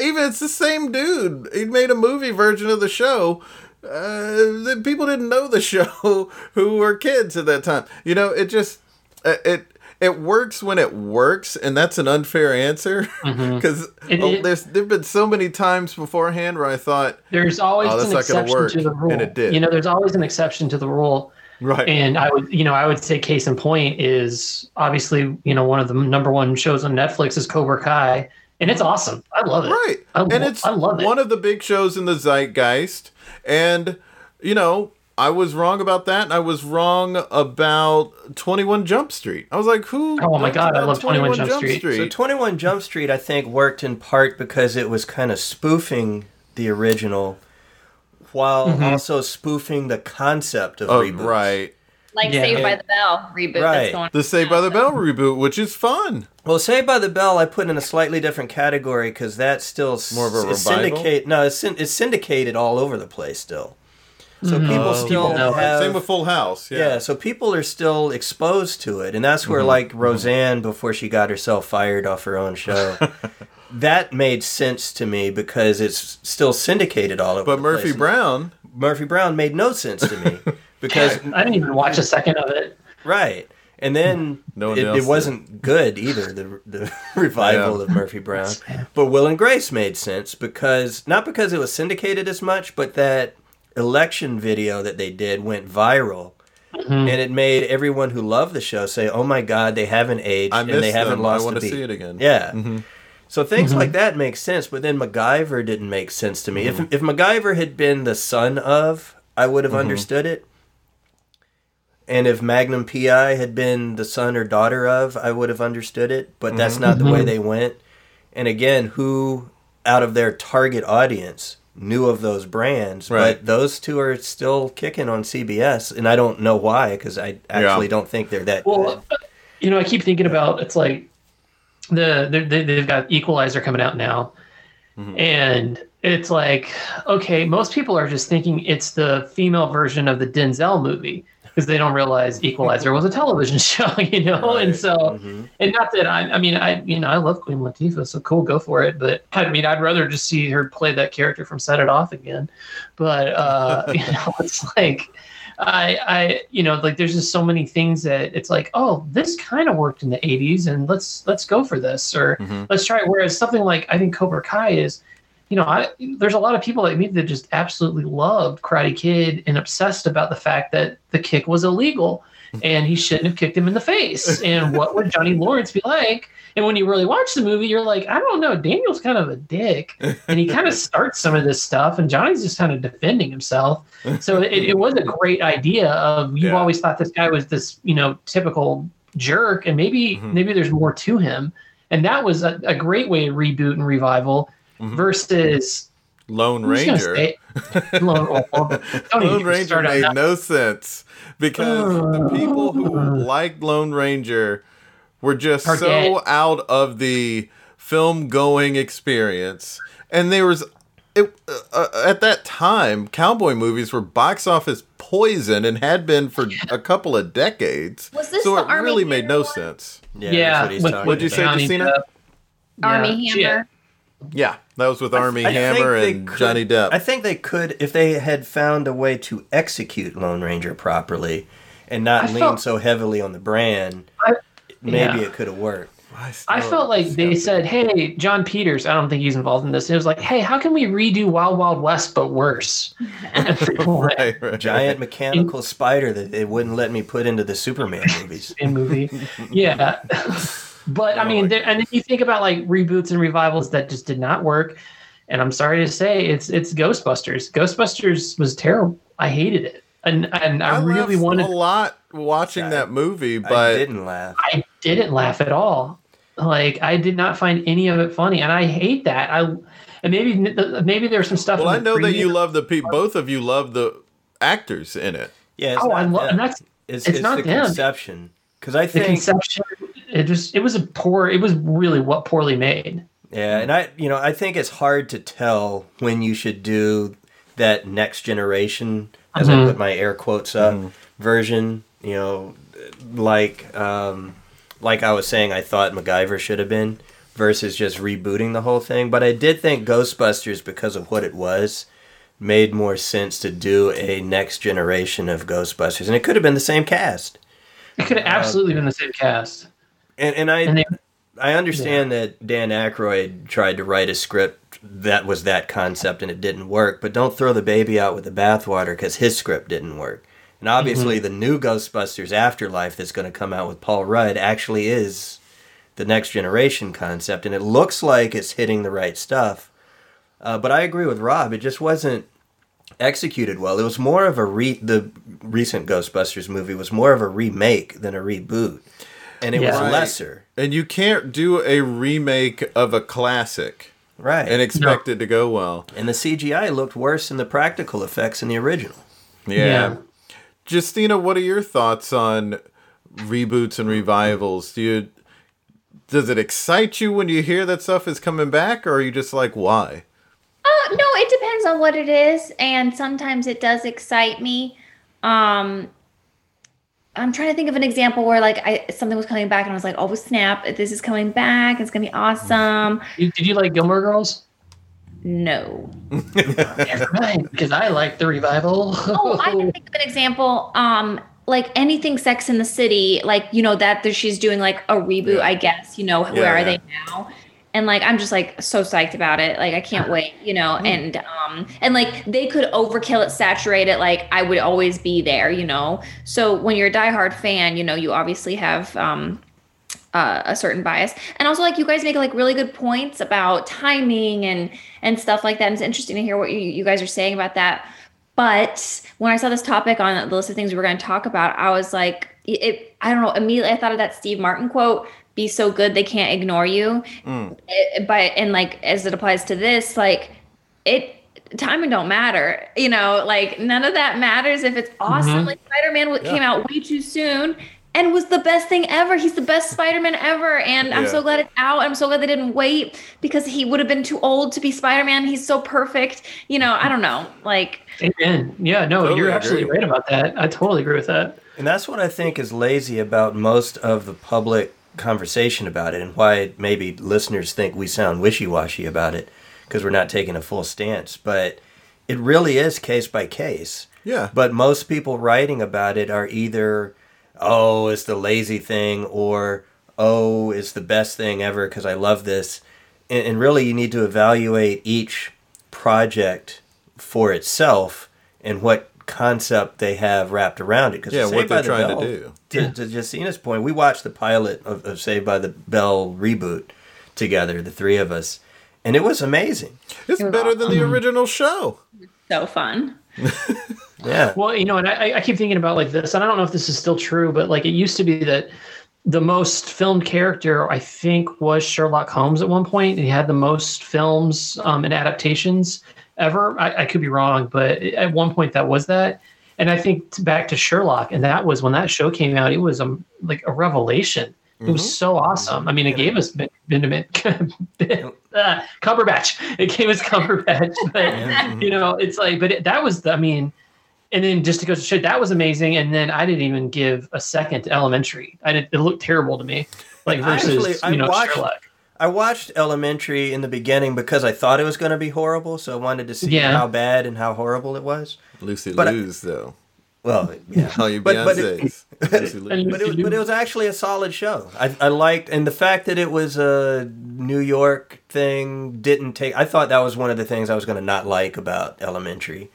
even it's the same dude. He made a movie version of the show. Uh, people didn't know the show who were kids at that time. You know, it just uh, it it works when it works, and that's an unfair answer mm-hmm. because
It- oh, it-
there's there've been so many times beforehand where I thought,
There's always
Oh,
an exception
work,
to the rule.
and it did.
You know, there's always an exception to the rule.
right,
And I would, you know, I would say case in point is obviously, you know, one of the number one shows on Netflix is Cobra Kai, and it's awesome. I love it.
right,
I,
and it's
I love it.
one of the big shows in the zeitgeist, and you know. I was wrong about that, and I was wrong about Twenty One Jump Street. I was like, "Who?"
Oh my God, I love 21 Jump Street.
So 21 Jump Street, I think, worked in part because it was kind of spoofing the original, while
Mm-hmm.
also spoofing the concept of reboot.
Oh,
reboots.
right.
Like
Yeah.
Saved by the Bell reboot
Right.
that's going
The Saved by the Bell reboot, which is fun.
Well, Saved by the Bell, I put in a slightly different category because that's still
More of a revival?
syndicate. No, it's, it's syndicated all over the place still. So people
Oh,
still
People know
have
Same with Full House.
yeah.
Yeah.
so people are still exposed to it, and that's where
Mm-hmm.
like Roseanne before she got herself fired off her own show. that made sense to me because it's still syndicated all over.
But
the
Murphy
place.
Brown.
Murphy Brown made no sense to me because
I didn't even watch a second of it.
right, and then
No
it, it wasn't good either. The the revival
Yeah.
of Murphy Brown, but Will and Grace made sense because not because it was syndicated as much, but that election video that they did went viral.
Mm-hmm.
And it made everyone who loved the show say, "Oh my God, they haven't aged
I
and
missed
they haven't
them. I
lost
want to
beat."
see it again.
Yeah.
Mm-hmm.
So things mm-hmm. like that make sense, but then MacGyver didn't make sense to me. If mm-hmm. if MacGyver had been the son of, I would have mm-hmm. understood it. And if Magnum PI had been the son or daughter of, I would have understood it. But that's not the way they went. And again, who out of their target audience knew of those brands?
Right.
But those two are still kicking on CBS, and I don't know why because I actually don't think they're that
Well,
good.
you know, I keep thinking about it's like the they're- they they've got Equalizer coming out now, mm-hmm. and it's like okay, most people are just thinking it's the female version of the Denzel movie because they don't realize Equalizer was a television show, you know, and so
Mhm.
and not that I I mean I you know I love Queen Latifah, so cool, go for it. But I mean I'd rather just see her play that character from Set It Off again. But uh, you know, it's like I I you know like there's just so many things that it's like oh this kind of worked in the 80s and let's let's go for this or
Mhm.
let's try it. Whereas something like I think Cobra Kai is. You know, I, there's a lot of people like me that just absolutely loved Karate Kid and obsessed about the fact that the kick was illegal and he shouldn't have kicked him in the face. And what would Johnny Lawrence be like? And when you really watch the movie, you're like, I don't know, Daniel's kind of a dick, and he kind of starts some of this stuff, and Johnny's just kind of defending himself. So it, it was a great idea. Of you've
Yeah.
always thought this guy was this, you know, typical jerk, and maybe
Mhm.
maybe there's more to him. And that was a, a great way to reboot and revival
Mhm.
versus
Lone
I'm just gonna
Ranger.
Lone, well, well, don't even
Lone Ranger made no sense because the people who liked Lone Ranger were just
Are
so
dead.
out of the film going experience, and there was. It, uh, uh, at that time, cowboy movies were box office poison and had been for a couple of decades.
Was this
so
the
it
Armie
really made no
one?
sense.
Yeah,
yeah,
what he's
with-
talking
What'd you say,
Johnny
Justina?
Depp.
Armie
Yeah.
Hammer.
Yeah, that was with Armie
I think
Hammer
they
and
could-
Johnny Depp.
I think they could if they had found a way to execute Lone Ranger properly and not
I
lean
felt-
so heavily on the brand.
I-
maybe
yeah.
it could have worked.
I felt like they said, "Hey, Jon Peters." I don't think he's involved in this. It was like, "Hey, how can we redo Wild Wild West but worse?"
right, right.
Giant mechanical spider that they wouldn't let me put into the Superman movies.
in movie. Yeah. But I mean, there, and then you think about like reboots and revivals that just did not work. And I'm sorry to say, it's it's Ghostbusters. Ghostbusters was terrible. I hated it, and and I, really
laughed
wanted.
a lot watching
I-
that movie, but
I
but
didn't laugh.
I didn't laugh at all. Like I did not find any of it funny, and I hate that. I and maybe maybe there's some stuff.
well,
in
I
the
know that you love the pe- both of you love the actors in it.
Yeah, it's
Oh, I
not
love,
them.
and that's
it's,
it's
it's
not
the
them.
conception. Because I think
the
think
conception. It just it was a poor. It was really what poorly made.
Yeah, and I, you know, I think it's hard to tell when you should do that next generation, as I
Mhm.
put my air quotes up, version. You know, like, um, like I was saying, I thought MacGyver should have been versus just rebooting the whole thing. But I did think Ghostbusters, because of what it was, made more sense to do a next generation of Ghostbusters, and it could have been the same cast.
It could have absolutely been the same cast.
And and I
And they,
I understand that Dan Aykroyd tried to write a script that was that concept and it didn't work, but don't throw the baby out with the bathwater because his script didn't work. And obviously, the new Ghostbusters Afterlife that's going to come out with Paul Rudd actually is the next generation concept, and it looks like it's hitting the right stuff. Uh, but I agree with Rob; it just wasn't executed well. It was more of a re the recent Ghostbusters movie was more of a remake than a reboot, and it
Yeah.
was
Right.
lesser.
And you can't do a remake of a classic
Right.
and expect it to go well.
And the CGI looked worse than the practical effects in the original.
Yeah.
Yeah.
Justina, what are your thoughts on reboots and revivals? Do you does it excite you when you hear that stuff is coming back or are you just like why?
Uh, no, it depends on what it is, and sometimes it does excite me. Um, I'm trying to think of an example where like I something was coming back and I was like, oh snap, this is coming back. It's gonna be awesome.
You- Did you like Gilmore Girls?
No.
Never mind, because I like the revival.
Oh, I can think of an example. Um, like anything Sex in the City, like you know that there, she's doing like a reboot. I guess you know where
Yeah,
are
yeah.
they now? And like I'm just like so psyched about it. Like I can't wait, you know. And um and like they could overkill it, saturate it. Like I would always be there, you know. So when you're a diehard fan, you know you obviously have um uh, a certain bias and also like you guys make like really good points about timing and and stuff like that and it's interesting to hear what you, you guys are saying about that but when i saw this topic on the list of things we were going to talk about i was like it i don't know immediately i thought of that steve martin quote be so good they can't ignore you. Mm. It- but and like as it applies to this like it timing don't matter you know? Like none of that matters if it's awesome. Mm-hmm. Like spider-man w- came out way too soon and was the best thing ever. He's the best spider-man ever. And i'm so glad it's out. I'm so glad they didn't wait because he would have been too old to be spider-man. He's so perfect. You know i don't know. Like
Amen. Yeah, no,
Totally
you're
agree.
absolutely right about that. I totally agree with that.
And that's what I think is lazy about most of the public conversation about it, and why maybe listeners think we sound wishy washy about it because we're not taking a full stance. But it really is case by case.
Yeah.
But most people writing about it are either, oh, it's the lazy thing, or oh, it's the best thing ever because I love this. And, and really, you need to evaluate each project for itself and what concept they have wrapped around it. Because
Yeah, what they're trying to do.
To, to Justina's point, we watched the pilot of, of Saved by the Bell reboot together, the three of us, and it was amazing.
It's better than the original show.
so fun
Yeah.
Well, you know, and I, I keep thinking about like this, and I don't know if this is still true, but like it used to be that the most filmed character, I think, was Sherlock Holmes at one point. He had the most films um, and adaptations ever. I, I could be wrong, but at one point that was that. And I think back to Sherlock, and that was when that show came out. It was um, like a revelation. It was so awesome. I mean, it gave us Ben- Benjamin uh, Cumberbatch. It gave us Cumberbatch, but you know, it's like, but it, that was the, I mean, and then just to go to show that was amazing. And then I didn't even give a second to Elementary. I did. It looked terrible to me, like versus
Actually,
you know
watched-
Sherlock.
I watched Elementary in the beginning because I thought it was going to be horrible, so I wanted to see
Yeah.
how bad and how horrible it was.
Lucy
But I-
though.
Well, yeah.
All you
But- but it-
Beyonce's. Lucy Liu.
And-
but it, was- but it was actually a solid show. I, I liked, and the fact that it was a New York thing didn't take. I thought that was one of the things I was going to not like about Elementary.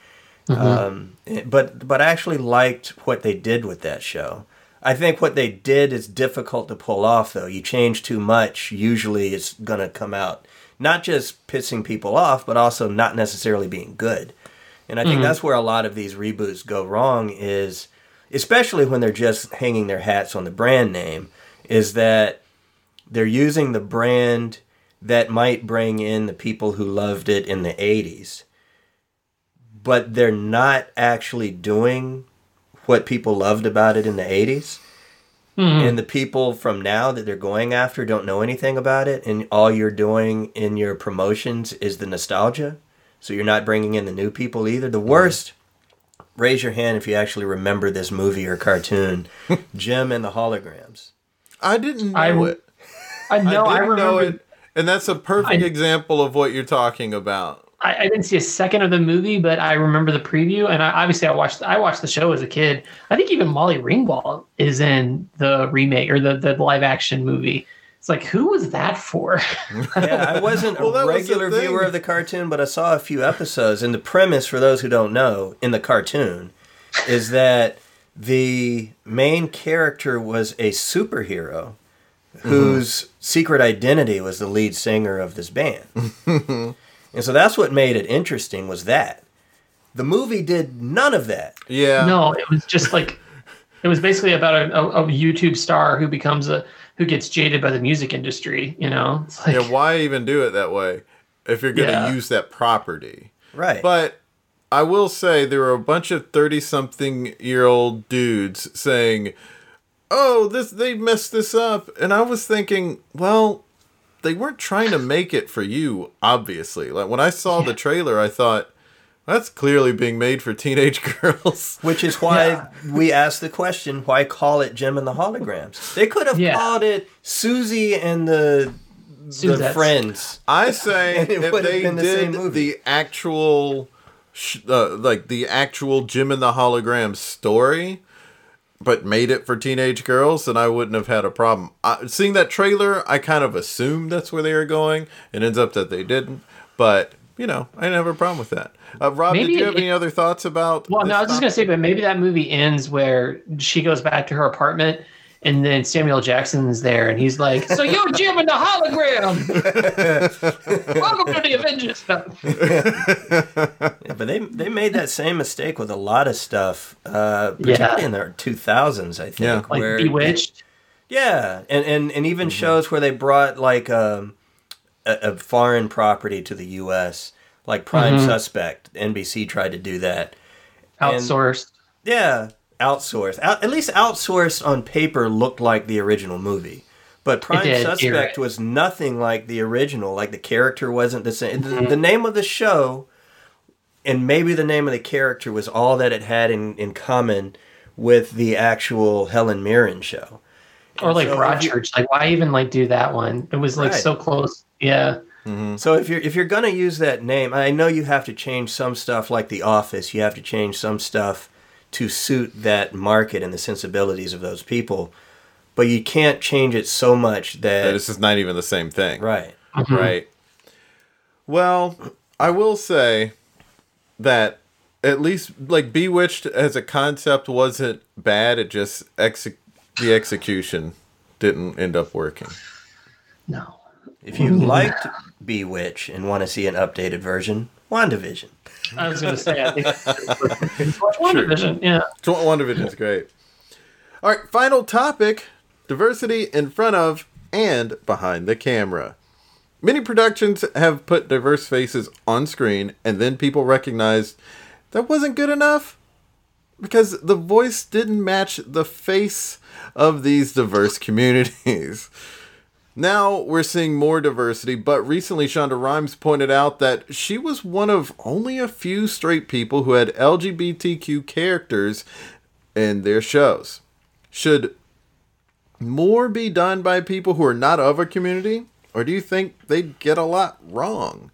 Um, but but I actually liked what they did with that show. I think what they did is difficult to pull off, though. You change too much, usually it's going to come out not just pissing people off, but also not necessarily being good. And I think mm-hmm. that's where a lot of these reboots go wrong is especially when they're just hanging their hats on the brand name is that they're using the brand that might bring in the people who loved it in the 80s but they're not actually doing what people loved about it in the 80s mm-hmm. and the people from now that they're going after don't know anything about it and all you're doing in your promotions is the nostalgia so you're not bringing in the new people either the worst raise your hand if you actually remember this movie or cartoon Jem and the holograms
I didn't know
I-
it.
I know. I,
I didn't
remember.
know it. And that's a perfect
I-
example of what you're talking about.
I, I didn't see a second of the movie, but I remember the preview, and I, obviously I watched. I watched the show as a kid. I think even Molly Ringwald is in the remake or the the live action movie. It's like, who was that for?
yeah i wasn't
Well,
a regular
thing.
viewer of the cartoon but i saw a few episodes and the premise for those who don't know in the cartoon is that the main character was a superhero whose secret identity was the lead singer of this band. and so that's what made it interesting was that. The movie did none of that.
Yeah.
no, it was just like it was basically about a, a, a YouTube star who becomes a who gets jaded by the music industry. You know, it's like
Yeah, why even do it that way if you're going to
Yeah.
use that property?
Right.
But I will say there were a bunch of 30 something year old dudes saying, "Oh, this they messed this up." And I was thinking, well, they weren't trying to make it for you. Obviously, like when I saw the trailer, I thought that's clearly being made for teenage girls.
Which is why we asked the question: Why call it Jem and the Holograms? They could have
Yeah.
called it Susie and the the friends.
I say if they
the
did
same movie.
the actual, sh- uh, like the actual Jem and the Hologram story, but made it for teenage girls, then I wouldn't have had a problem. Uh, seeing that trailer, I kind of assumed that's where they were going. It ends up that they didn't, but you know, I didn't have a problem with that. Uh, Rob,
Maybe
did you have
it-
any other thoughts about?
Well, no, I was just gonna say, but maybe that movie ends where she goes back to her apartment, and then Samuel Jackson's there, and he's like, "So you're Jem in the hologram? Welcome to the Avengers." No.
Yeah, but they they made that same mistake with a lot of stuff, uh, particularly
Yeah.
in the two thousands. I think,
Yeah.
Like
where
Bewitched.
Yeah, and and, and even shows where they brought like um, a, a foreign property to the U.S. Like Prime Suspect, NBC tried to do that. And-
outsourced.
Yeah, outsourced. Out, at least outsourced on paper looked like the original movie. But Prime
did,
Suspect
right.
was nothing like the original. Like the character wasn't the same.
Mm-hmm.
The, the name of the show and maybe the name of the character was all that it had in, in common with the actual Helen Mirren show.
or like
so
Broadchurch. Like, why even like do that one? It was like
Right.
so close. Yeah.
So if you're if you're gonna use that name, I know you have to change some stuff like The Office. You have to change some stuff to suit that market and the sensibilities of those people. But you can't change it so much that
That this is not even the same thing.
right. Mm-hmm.
Right. Well, I will say that at least like Bewitched as a concept wasn't bad. It just exec- the execution didn't end up working.
No.
If you liked Bewitch and want to see an updated version, WandaVision.
I was gonna say. I think watch WandaVision. Yeah.
WandaVision's great. All right, final topic diversity in front of and behind the camera. Many productions have put diverse faces on screen, and then people recognized that wasn't good enough because the voice didn't match the face of these diverse communities. Now we're seeing more diversity, but recently Shonda Rhimes pointed out that she was one of only a few straight people who had LGBTQ characters in their shows. Should more be done by people who are not of a community, or do you think they'd get a lot wrong?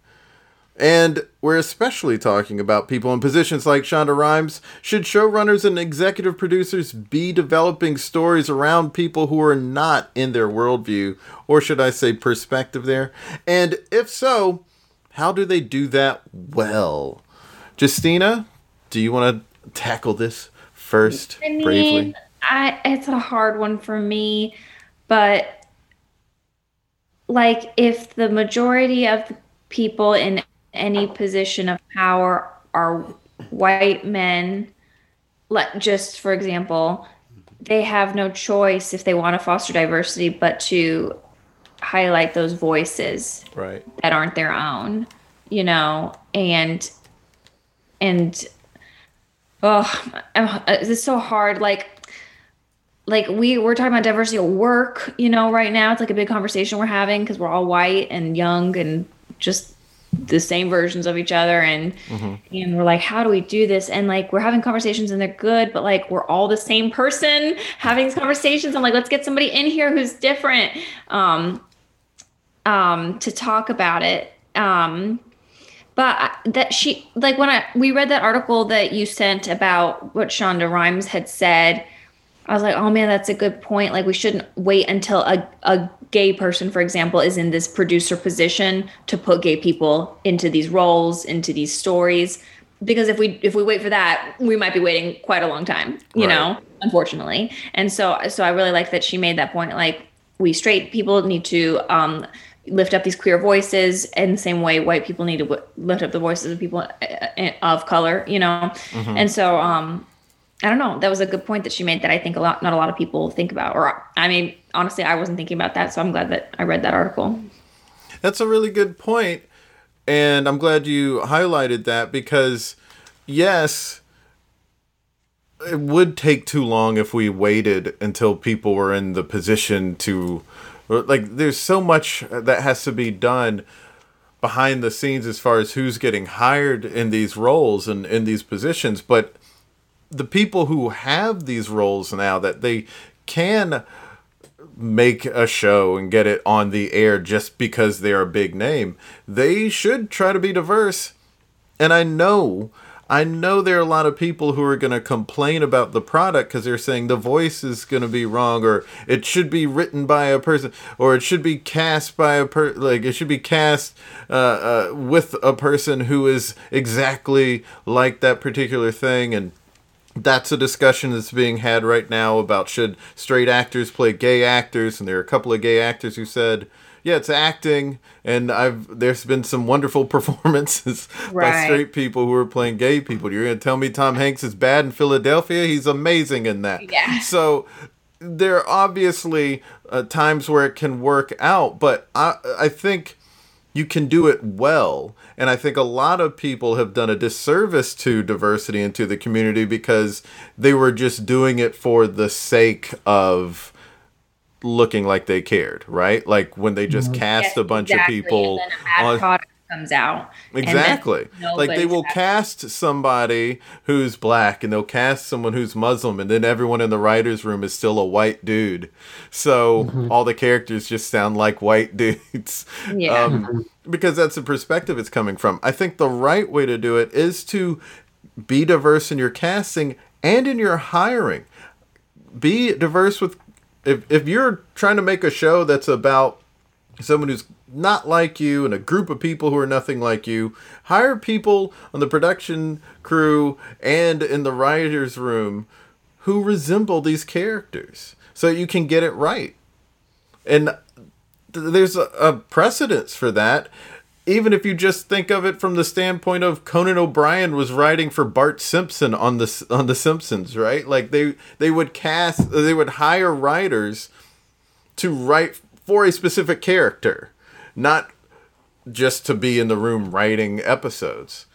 And we're especially talking about people in positions like Shonda Rhimes. Should showrunners and executive producers be developing stories around people who are not in their worldview, or should I say perspective there? And if so, how do they do that well? Justina, do you want to tackle this first
I mean,
bravely?
I it's a hard one for me, but like if the majority of the people in any position of power are white men, let just for example, they have no choice if they want to foster diversity but to highlight those voices
Right.
that aren't their own, you know, and and oh, uh, I'm- it's so hard. Like, like we we're talking about diversity at work, you know, right now it's like a big conversation we're having because we're all white and young and just the same versions of each other and and we're like how do we do this? And like we're having conversations and they're good but like we're all the same person having these conversations. I'm like let's get somebody in here who's different um um to talk about it. Um but that she like when I we read that article that you sent about what Shonda Rhimes had said, I was like, oh man, that's a good point. Like we shouldn't wait until a, a gay person, for example, is in this producer position to put gay people into these roles, into these stories. Because if we if we wait for that, we might be waiting quite a long time, you
Right.
know, unfortunately. And so so I really like that she made that point. Like we straight people need to um lift up these queer voices in the same way white people need to w- lift up the voices of people uh, of color you know and so um i don't know. That was a good point that she made that i think a lot not a lot of people think about or i mean honestly i wasn't thinking about that so i'm glad that i read that article.
That's a really good point, and I'm glad you highlighted that because, yes, it would take too long if we waited until people were in the position to like there's so much that has to be done behind the scenes as far as who's getting hired in these roles and in these positions but the people who have these roles now that they can make a show and get it on the air just because they're a big name they should try to be diverse. And i know I know there are a lot of people who are going to complain about the product because they're saying the voice is going to be wrong, or it should be written by a person, or it should be cast by a per like it should be cast uh, uh, with a person who is exactly like that particular thing, and that's a discussion that's being had right now about should straight actors play gay actors, and there are a couple of gay actors who said yeah, it's acting, and I've there's been some wonderful performances right. by straight people who are playing gay people. You're gonna tell me Tom Hanks is bad in Philadelphia? He's amazing in that.
Yeah.
So there are obviously uh, times where it can work out, but I I think you can do it well. And I think a lot of people have done a disservice to diversity and to the community because they were just doing it for the sake of looking like they cared, right? Like when they just mm-hmm. cast yes, a bunch exactly. of people
on product comes out.
Exactly. Like they will cast somebody who's black and they'll cast someone who's Muslim and then everyone in the writers room is still a white dude. So mm-hmm. all the characters just sound like white dudes.
Yeah. Um, mm-hmm.
because that's the perspective it's coming from. I think the right way to do it is to be diverse in your casting and in your hiring. Be diverse with if if you're trying to make a show that's about someone who's not like you and a group of people who are nothing like you, hire people on the production crew and in the writers room who resemble these characters so you can get it right. And th- there's a, a precedence for that even if you just think of it from the standpoint of Conan O'Brien was writing for Bart Simpson on the on the Simpsons, right? Like they they would cast they would hire writers to write for a specific character, not just to be in the room writing episodes.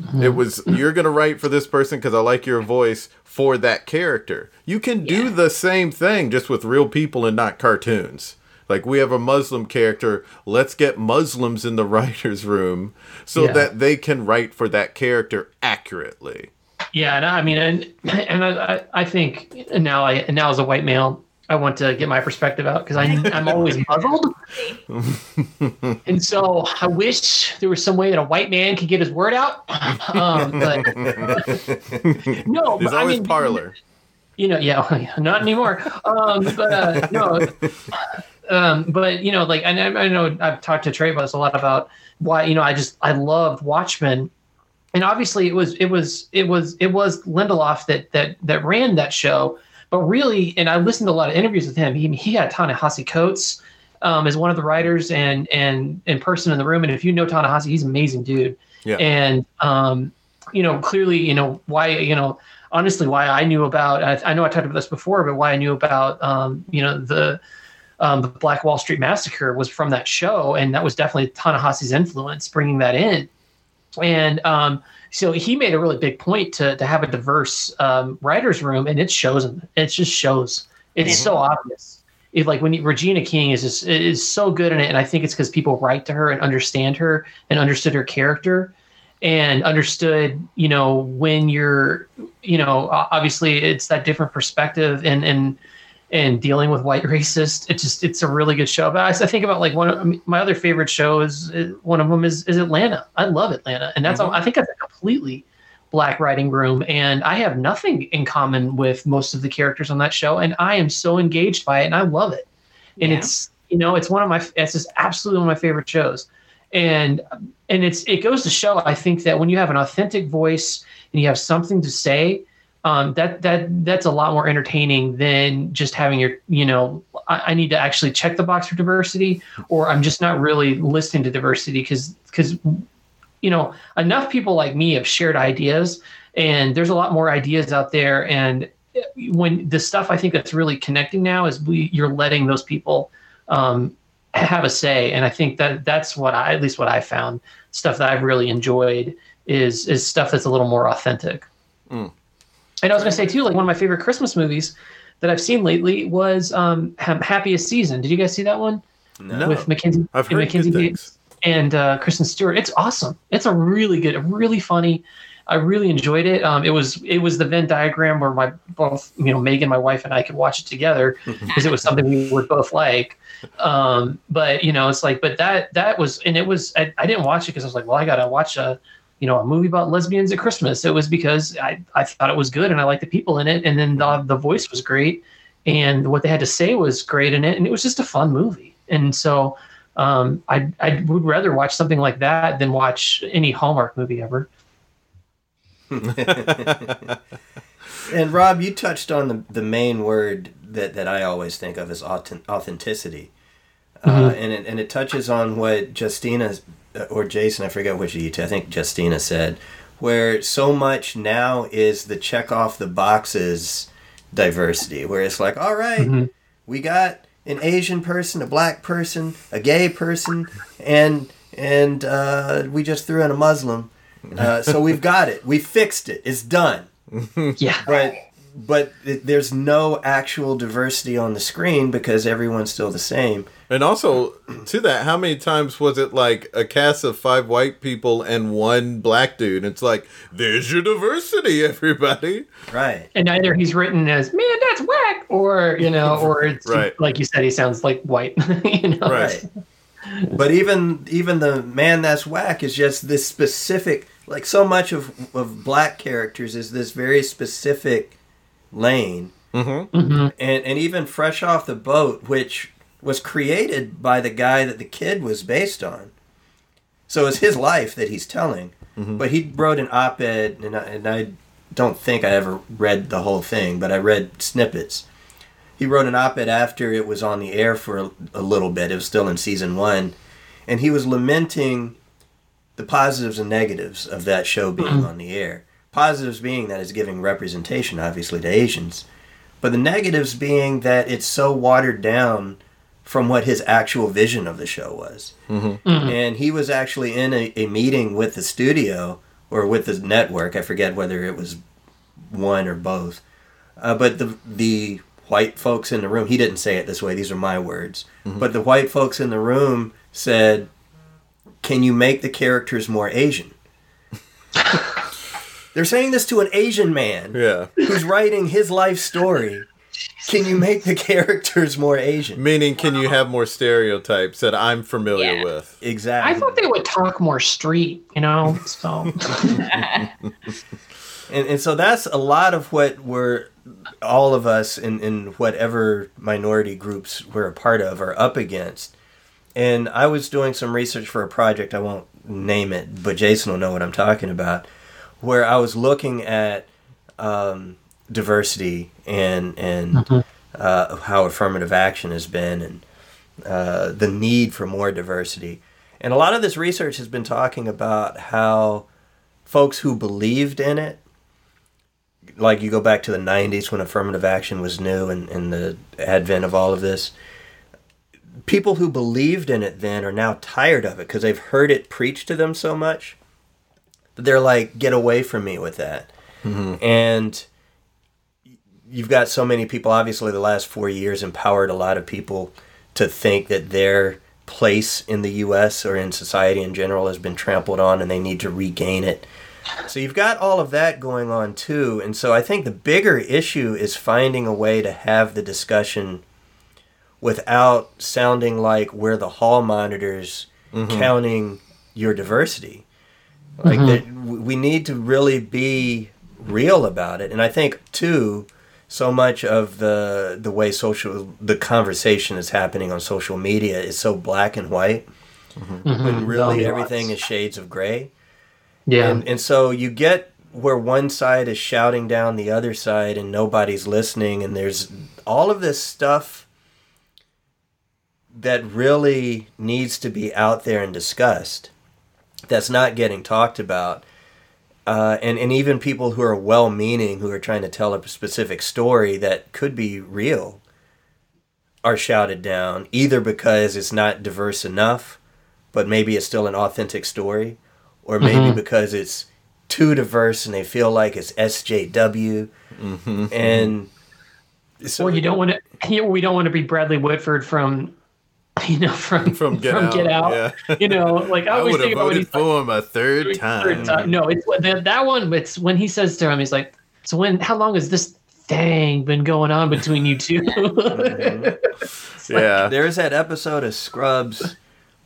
Mm-hmm. It was you're going to write for this person because I like your voice for that character. You can do yeah. the same thing just with real people and not cartoons. Like we have a Muslim character, let's get Muslims in the writers' room so yeah. that they can write for that character accurately.
Yeah, and I mean, and and I, I think now I now as a white male, I want to get my perspective out because I'm always muzzled, and so I wish there was some way that a white man could get his word out. Um, but no,
there's
but,
always
I mean,
Parler.
You know, yeah, not anymore. Um, but uh, no, um, but you know, like I, I know I've talked to Trey about this a lot about why you know I just I loved Watchmen, and obviously it was it was it was it was Lindelof that that that ran that show, but really, and I listened to a lot of interviews with him. He he had Ta-Nehisi Coates um, as one of the writers and and and person in the room, and if you know Ta-Nehisi, he's an amazing dude.
Yeah.
And um, you know, clearly, you know why you know honestly why I knew about I, I know I talked about this before, but why I knew about um, you know the um, the Black Wall Street Massacre was from that show, and that was definitely Ta-Nehisi's influence bringing that in. And um, so he made a really big point to to have a diverse um, writers' room, and it shows. It just shows. It's mm-hmm. so obvious. If like when you, Regina King is just is so good in it, and I think it's because people write to her and understand her and understood her character and understood you know when you're you know obviously it's that different perspective and and and dealing with white racists. It's just it's a really good show. But I, I think about like one of my other favorite shows. One of them is is Atlanta. I love Atlanta, and that's mm-hmm. I think that's a completely black writing room, and I have nothing in common with most of the characters on that show, and I am so engaged by it, and I love it. And yeah. it's you know it's one of my it's just absolutely one of my favorite shows, and and it's it goes to show I think that when you have an authentic voice and you have something to say um, that that that's a lot more entertaining than just having your you know I, I, need to actually check the box for diversity or I'm just not really listening to diversity because because you know enough people like me have shared ideas and there's a lot more ideas out there and when the stuff I think that's really connecting now is we you're letting those people um, have a say and I think that that's what I at least what I found stuff that I've really enjoyed is is stuff that's a little more authentic.
Mm.
And I was going to say too, like one of my favorite Christmas movies that I've seen lately was um, Happiest Season. Did you guys see that one?
No.
With Mackenzie,
I've heard
Mackenzie
good things.
And uh, Kristen Stewart. It's awesome. It's a really good, really funny. I really enjoyed it. Um, it was it was the Venn diagram where my both you know Megan, my wife, and I could watch it together because it was something we would both like. Um, but you know, it's like, but that that was, and it was. I, I didn't watch it because I was like, well, I gotta watch a you know a movie about lesbians at Christmas. It was because I I thought it was good and I liked the people in it, and then the the voice was great, and what they had to say was great in it, and it was just a fun movie. And so um, I I would rather watch something like that than watch any Hallmark movie ever.
And Rob, you touched on the, the main word that, that I always think of as authen- authenticity. Uh, and, it, and it touches on what Justina uh, or Jason, I forget which of you two, I think Justina said, where so much now is the check off the boxes diversity, where it's like, all right, we got an Asian person, a black person, a gay person, and and uh, we just threw in a Muslim. Uh, so we've got it. We fixed it. It's done
Yeah.
but but it, there's no actual diversity on the screen because everyone's still the same.
And also, to that, how many times was it like a cast of five white people and one black dude? It's like, there's your diversity, everybody.
Right.
And either he's written as "man, that's whack," or you know, or it's
Right.
like you said, he sounds like white. you know,
Right.
But even even the man that's whack is just this specific like so much of of black characters is this very specific lane.
Mm-hmm.
Mhm.
And and even fresh off the boat which was created by the guy that the kid was based on. So it's his life that he's telling. But he wrote an op-ed, and I, and I don't think I ever read the whole thing, but I read snippets. He wrote an op-ed after it was on the air for a, a little bit. It was still in season one, and he was lamenting the positives and negatives of that show being on the air. Positives being that it's giving representation, obviously, to Asians, but the negatives being that it's so watered down from what his actual vision of the show was. Mm-hmm. Mm-hmm. And he was actually in a, a meeting with the studio or with the network. I forget whether it was one or both. Uh, but the the white folks in the room, he didn't say it this way. These are my words. Mm-hmm. But the white folks in the room said, "Can you make the characters more Asian?" They're saying this to an Asian man
Yeah.
who's writing his life story. Can you make the characters more Asian?
Meaning, can you have more stereotypes that I'm familiar
Yeah.
with?
Exactly.
I thought they would talk more street. You know, so
And, and so that's a lot of what we're all of us in, in whatever minority groups we're a part of are up against. And I was doing some research for a project, I won't name it, but Jason will know what I'm talking about, where I was looking at um, diversity and and uh, how affirmative action has been and uh, the need for more diversity. And a lot of this research has been talking about how folks who believed in it like you go back to the 90s when affirmative action was new and, and the advent of all of this people who believed in it then are now tired of it because they've heard it preached to them so much they're like get away from me with that mm-hmm. and you've got so many people obviously the last four years empowered a lot of people to think that their place in the us or in society in general has been trampled on and they need to regain it so you've got all of that going on too. And so I think the bigger issue is finding a way to have the discussion without sounding like we're the hall monitors mm-hmm. counting your diversity. Like mm-hmm. that, we need to really be real about it. And I think too, so much of the the way social the conversation is happening on social media is so black and white. Mm-hmm. When mm-hmm. really everything is shades of gray.
yeah,
And, and so you get where one side is shouting down the other side and nobody's listening, and there's all of this stuff that really needs to be out there and discussed that's not getting talked about. Uh, and, and even people who are well meaning, who are trying to tell a specific story that could be real, are shouted down either because it's not diverse enough, but maybe it's still an authentic story, or maybe mm-hmm. because it's too diverse and they feel like it's SJW. Mm-hmm. And mm-hmm. So
or you don't want to. We don't want to be Bradley Whitford from, you know, from
From Get Out.
Get Out.
Yeah.
You know, like I,
I
always
would have
think about when
voted
he's
for him a third time.
third time. No, it's that, that one. It's when he says to him, he's like, "So when? How long has this thing been going on between you 2
Yeah.
There's that episode of Scrubs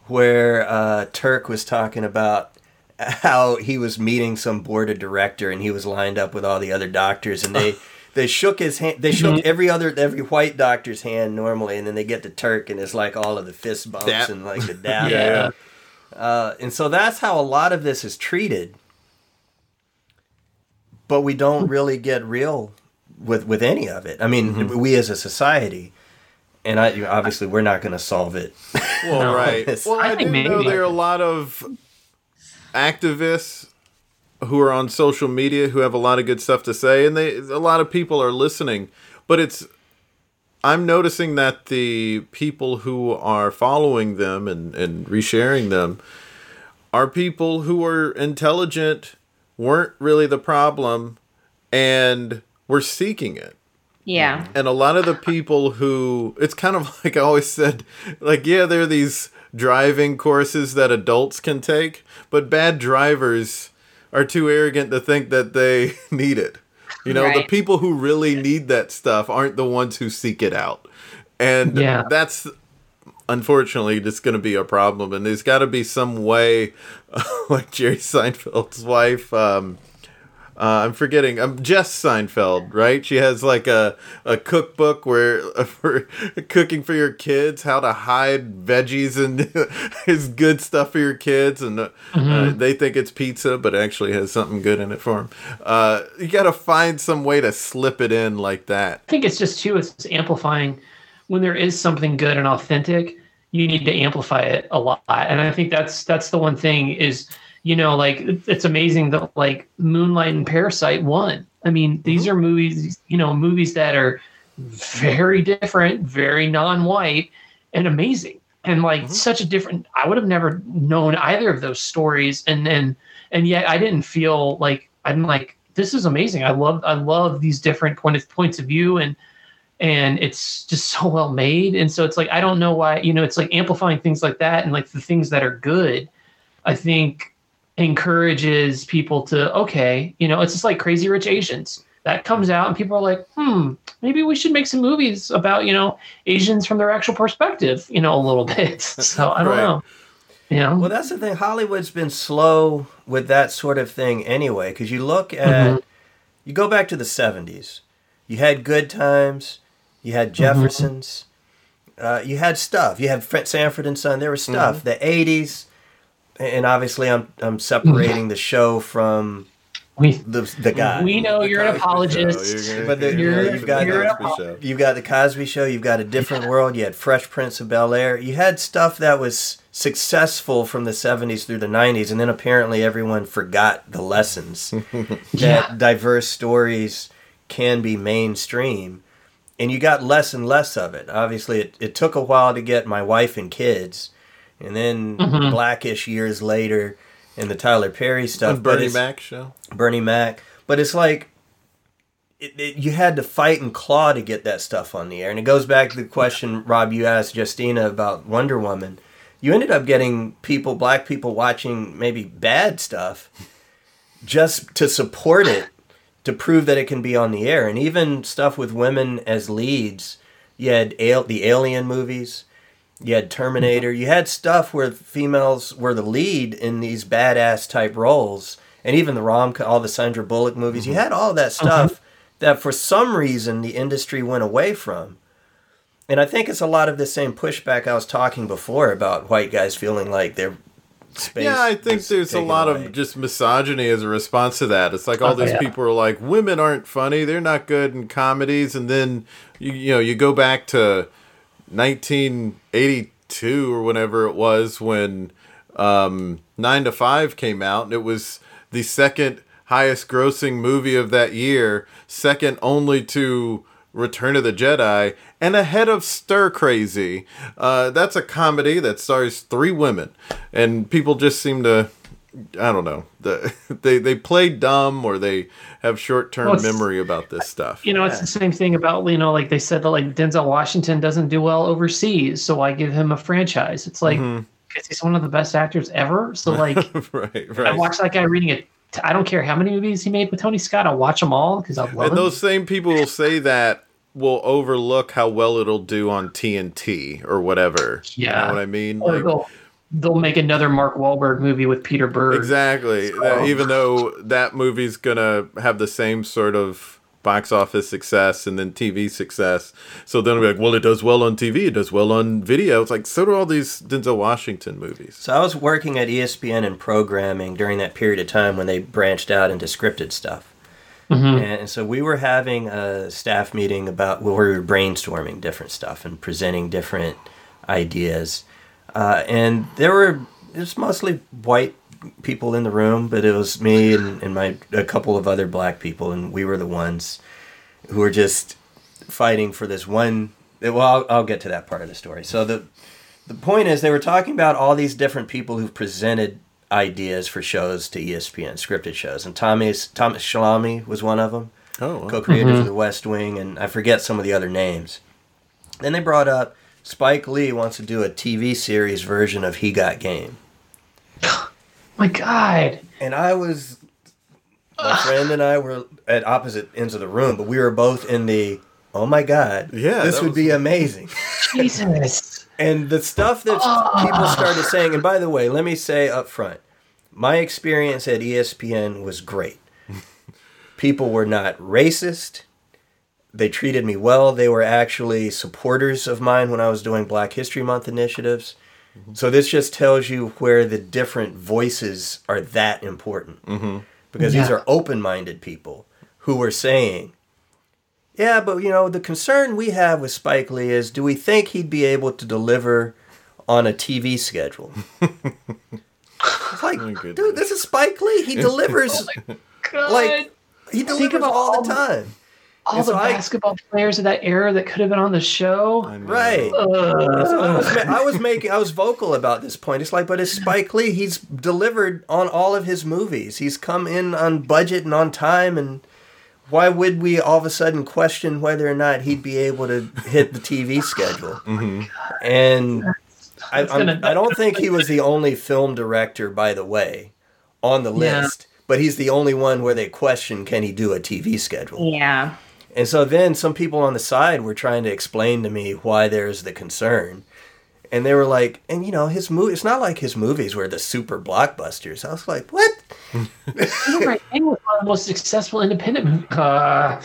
where uh, Turk was talking about how he was meeting some board of director and he was lined up with all the other doctors and they they shook his hand they shook
Mm-hmm.
every other every white doctor's hand normally and then they get to Turk and it's like all of the fist bumps
Dap.
and like the dab.
Yeah.
Uh, and so that's how a lot of this is treated. But we don't really get real with with any of it. I mean,
Mm-hmm.
we as a society, and I obviously we're not going to solve it.
Well,
No.
right.
It's-
Well,
I
I,
think
do know
maybe.
there are a lot of activists who are on social media who have a lot of good stuff to say, and they a lot of people are listening. But it's I'm noticing that the people who are following them and and resharing them are people who are intelligent, weren't really the problem, and were seeking it
Yeah.
and a lot of the people who it's kind of like I always said, like yeah, there are these driving courses that adults can take, but bad drivers are too arrogant to think that they need it. You know, the people who really need that stuff aren't the ones who seek it out. And
Yeah.
that's unfortunately just going to be a problem and there's got to be some way like Jerry Seinfeld's wife um uh, I'm forgetting. I'm Jess Seinfeld, right? She has like a, a cookbook where for cooking for your kids, how to hide veggies and is good stuff for your kids, and uh, uh, they think it's pizza, but actually has something good in it for them. Uh, you got to find some way to slip it in like that.
I think it's just too. It's amplifying when there is something good and authentic. You need to amplify it a lot, and I think that's that's the one thing is you know like it's amazing that like Moonlight and Parasite won. I mean, these mm-hmm. are movies you know movies that are very different, very non-white, and amazing, and like mm-hmm. such a different. I would have never known either of those stories, and then and yet I didn't feel like I'm like this is amazing. I love I love these different point of, points of view and and it's just so well made. And so it's like I don't know why you know it's like amplifying things like that and like the things that are good. I think encourages people to okay, you know, it's just like Crazy Rich Asians that comes out and people are like, hmm, maybe we should make some movies about you know Asians from their actual perspective, you know, a little bit. So I don't
Right.
know. You know,
Well, that's the thing. Hollywood's been slow with that sort of thing anyway. Because you look at, you go back to the '70s. You had Good Times. You had Jeffersons. Uh, you had stuff. You had Fred Sanford and Son. There was stuff. The '80s, and obviously, I'm I'm separating the show from
we
the the guy.
we know you're an
Cosby Show,
apologist.
you're gonna-
But the-
you're,
you know, you've got-
the
you're a-
Cosby Show.
You've got the Cosby Show. You've got a different world. You had Fresh Prince of Bel Air. You had stuff that was successful from the '70s through the '90s, and then apparently everyone forgot the lessons that
Yeah.
diverse stories can be mainstream, and you got less and less of it. Obviously, it, it took a while to get my wife and kids, and then
Mhm.
Blackish years later, and the Tyler Perry stuff.
The
but
Bernie
it's-
Mac show.
Bernie Mac. But it's like it, it, you had to fight and claw to get that stuff on the air, and it goes back to the question Rob you asked Justina about Wonder Woman. You ended up getting people, black people, watching maybe bad stuff just to support it, to prove that it can be on the air, and even stuff with women as leads. You had al- the Alien movies. You had Terminator. You had stuff where females were the lead in these badass type roles, and even the rom all the Sandra Bullock movies. You mm-hmm. had all that uh-huh. stuff that for some reason the industry went away from. And I think it's a lot of the same pushback I was talking before about white guys feeling like their space.
Yeah, I think there's a lot
away.
of just misogyny as a response to that. It's like all
Oh,
these
yeah.
people are like, women aren't funny, they're not good in comedies, and then you you know you go back to 1982 or whenever it was when um, Nine to Five came out, and it was the second highest grossing movie of that year, second only to Return of the Jedi, and ahead of Stir Crazy. Uh, that's a comedy that stars three women, and people just seem to I don't know. The, they they play dumb or they have short term
Well,
memory about this stuff.
You know, it's the same thing about you know, like they said that like Denzel Washington doesn't do well overseas, so I give him a franchise. It's like
Mm-hmm.
because he's one of the best actors ever. So like,
right,
I
right.
watch that guy reading it. I don't care how many movies he made with Tony Scott. I'll watch them all because I love
And
him.
those same people will say that will overlook how well it'll do on TNT or whatever. You
Yeah.
know what I mean?
Or
Like,
they'll, they'll make another Mark Wahlberg movie with Peter Berg.
Exactly. That- even though that movie's gonna have the same sort of box office success and then TV success, so then we're like, well, it does well on TV, it does well on video. It's like so do all these Denzel Washington movies.
So I was working at ESPN in programming during that period of time when they branched out into scripted stuff. Mm-hmm. And so we were having a staff meeting about where we were brainstorming different stuff and presenting different ideas. Uh, and there were it was mostly white people in the room, but it was me and, and my a couple of other black people, and we were the ones who were just fighting for this one. Well, I'll, I'll get to that part of the story. So the the point is, they were talking about all these different people who've presented ideas for shows to ESPN, scripted shows, and Thomas Thomas Schlamme was one of them,
Oh, wow.
co-creators of The West Wing, and I forget some of the other names. Then they brought up Spike Lee wants to do a TV series version of He Got Game,
My God.
and I was my friend and I were at opposite ends of the room, but we were both in the oh my god,
Yeah,
this would
was-
be amazing.
Jesus.
And the stuff that people started saying, and by the way, let me say up front, my experience at ESPN was great. People were not racist. They treated me well. They were actually supporters of mine when I was doing Black History Month initiatives. Mm-hmm. So this just tells you where the different voices are that important. Mm-hmm. Because these are open-minded people who were saying, yeah, but you know, the concern we have with Spike Lee is do we think he'd be able to deliver on a TV schedule? it's like,
My goodness.
dude, this is Spike Lee. He delivers oh
God.
like he delivers all
all
the
the-
time.
All
and
the
so I-
basketball players of that era that could have been on the show.
I know.
Right. So I was, I was making I was vocal about this point. It's like, but it's Spike Lee. He's delivered on all of his movies. He's come in on budget and on time. And why would we all of a sudden question whether or not he'd be able to hit the TV schedule? Mm-hmm. And I,
That's
I'm,
gonna-
I don't think he was the only film director, by the way, on the
Yeah.
list. But he's the only one where they question can he do a TV schedule.
Yeah.
And so then some people on the side were trying to explain to me why there's the concern. And they were like, and you know, his movie, it's not like his movies were the super blockbusters. I was like, what?
right. And was one of the most successful independent movies. Uh,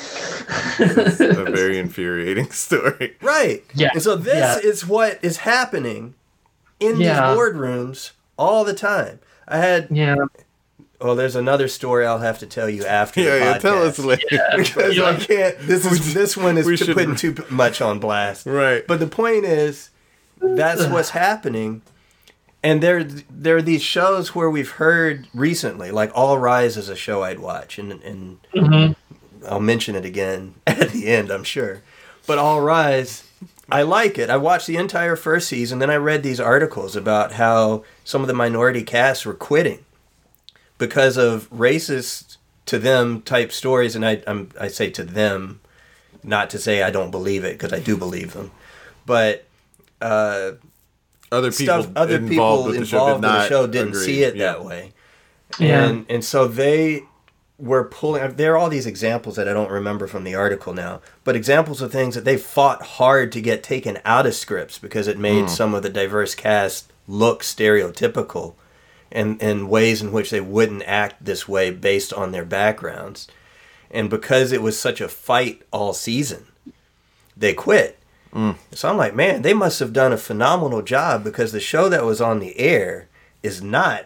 a very infuriating story.
Right.
Yeah.
And so this
Yeah.
is what is happening in
Yeah.
these boardrooms all the time. I had,
yeah.
Well, there's another story I'll have to tell you after
Yeah,
the
yeah. Tell us
podcast.
later.
because
Yeah.
I can't. This is this one is
we
to
should-
putting too much on blast.
Right.
But the point is, that's what's happening. And there, there are these shows where we've heard recently, like All Rise is a show I'd watch, and and
Mhm.
I'll mention it again at the end, I'm sure. But All Rise, I like it. I watched the entire first season, then I read these articles about how some of the minority casts were quitting because of racist to them type stories, and I I'm, I say to them, not to say I don't believe it because I do believe them, but uh,
Other people
stuff other
involved
people
with the show
involved
did
with the
not
show didn't
agree.
see it
Yeah.
that way
Yeah.
and and so they were pulling there are all these examples that i don't remember from the article now but examples of things that they fought hard to get taken out of scripts because it made
Hmm.
some of the diverse cast look stereotypical and and ways in which they wouldn't act this way based on their backgrounds and because it was such a fight all season they quit mm. so I'm like, man, they must have done a phenomenal job because the show that was on the air is not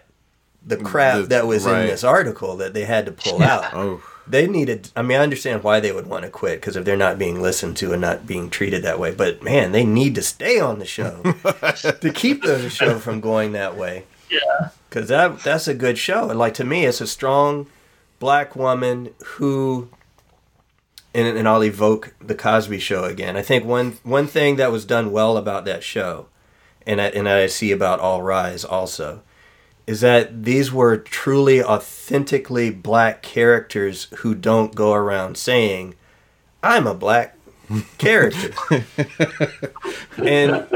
the crap
The-
that was
right.
in this article that they had to pull out.
Oh,
They needed, I mean, I understand why they would want to quit because if they're not being listened to and not being treated that way, but man, they need to stay on the show to keep the show from going that way.
Yeah.
Because that, that's a good show. And like to me, it's a strong black woman who and, and I'll evoke the Cosby Show again. I think one one thing that was done well about that show, and I, and I see about All Rise also, is that these were truly authentically black characters who don't go around saying, I'm a black character. and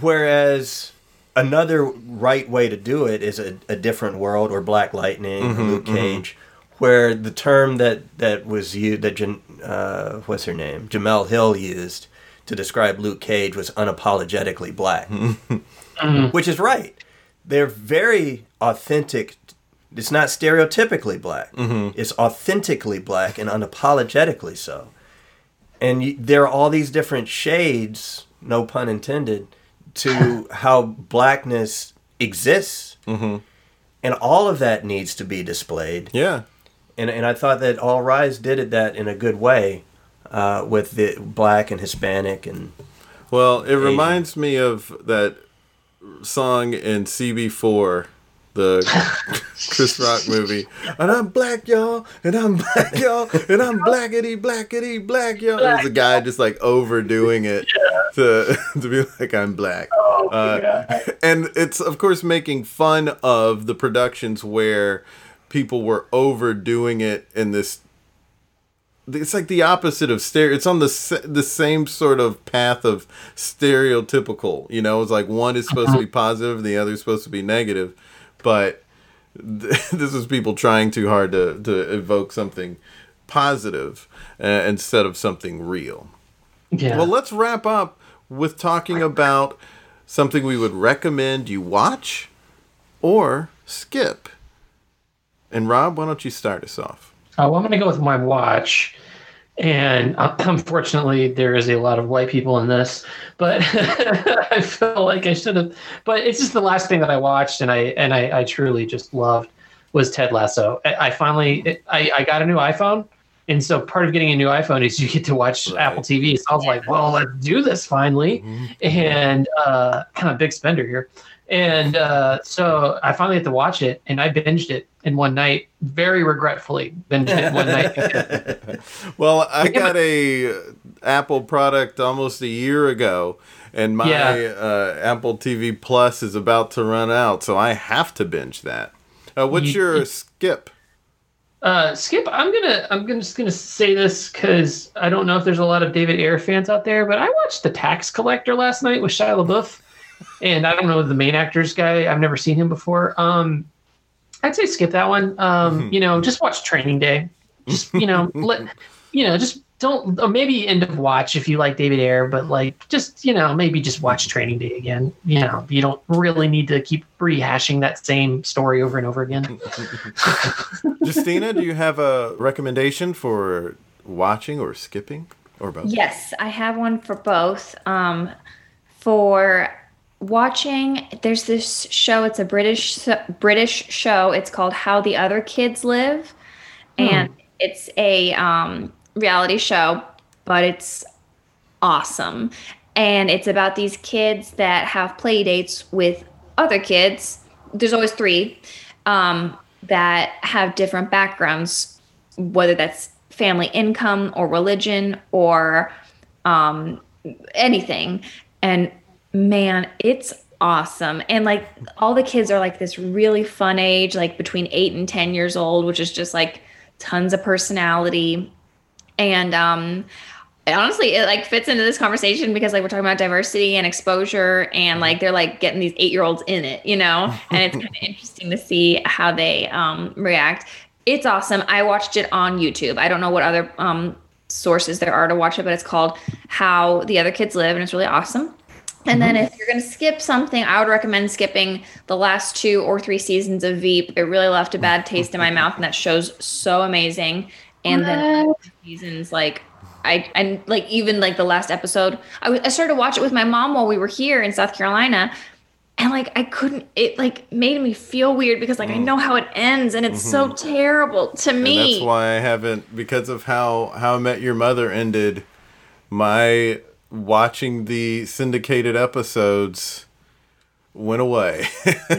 whereas another right way to do it is a, a different world or Black Lightning or Luke mm-hmm. Cage, where the term that, that was used, that Jan, uh, what's her name? Jemele Hill used to describe Luke Cage was unapologetically black, mm-hmm. which is right. They're very authentic. It's not stereotypically black. It's authentically black and unapologetically so. And you, there are all these different shades, no pun intended, to how blackness exists. And all of that needs to be displayed
Yeah.
and and I thought that All Rise did it that in a good way uh, with the black and Hispanic and
Well, it reminds me of that song in CB4, the Chris Rock movie. And I'm black, y'all, and I'm black, y'all, and I'm blackety, blackety, black, y'all. There's a guy just like overdoing it to to be like I'm black. Uh, and it's of course making fun of the productions where people were overdoing it in this it's like the opposite of stereo. It's on the the same sort of path of stereotypical. You know, it's like one is supposed to be positive, and the other is supposed to be negative. But th- this is people trying too hard to to evoke something positive uh, instead of something real.
Yeah.
Well, let's wrap up with talking about something we would recommend you watch or skip. And Rob, why don't you start us off?
Uh, well, I'm going to go with my watch. And uh, unfortunately, there is a lot of white people in this, but I feel like I should have. But it's just the last thing that I watched, and I and I, I truly just loved was Ted Lasso. I, I finally I, I got a new iPhone, and so part of getting a new iPhone is you get to watch
Right.
Apple TV. So I was like, well, let's do this finally, and uh, kind of big spender here. And uh, so I finally had to watch it, and I binged it in one night, very regretfully. Binged it one night.
Well, I got a Apple product almost a year ago, and my
Yeah.
uh, Apple TV Plus is about to run out, so I have to binge that. Uh, what's
You-
your skip?
Uh, Skip, I'm gonna I'm gonna just gonna say this because I don't know if there's a lot of David Ayer fans out there, but I watched The Tax Collector last night with Shia LaBeouf, and I don't know the main actor's guy. I've never seen him before. Um, I'd say skip that one. Um, you know, just watch Training Day. Just you know, let you know, just don't or maybe end of watch if you like David Ayer, but like just you know maybe just watch Training Day again. You know, you don't really need to keep rehashing that same story over and over again.
Justina, do you have a recommendation for watching or skipping or both?
Yes, I have one for both. Um, for watching, there's this show. It's a British British show. It's called How the Other Kids Live, and it's a um, reality show, but it's awesome. And it's about these kids that have play dates with other kids. There's always three um, that have different backgrounds, whether that's family income or religion or um, anything. And man, it's awesome. And like all the kids are like this really fun age, like between eight and 10 years old, which is just like tons of personality. And um, honestly it like fits into this conversation because like we're talking about diversity and exposure and like they're like getting these eight year olds in it you know? And it's kind of interesting to see how they um, react. It's awesome. I watched it on youtube. I don't know what other um, sources there are to watch it but it's called how the other kids live and it's really awesome and then if you're going to skip something, I would recommend skipping the last two or three seasons of Veep. It really left a bad taste in my mouth, and that show's so amazing. And then seasons like I and like even like the last episode, I, w- I started to watch it with my mom while we were here in South Carolina, and like I couldn't. It like made me feel weird because like I know how it ends, and it's so terrible to
Mm. And
me.
that's why I haven't because of how How I Met Your Mother ended. My watching the syndicated episodes went away.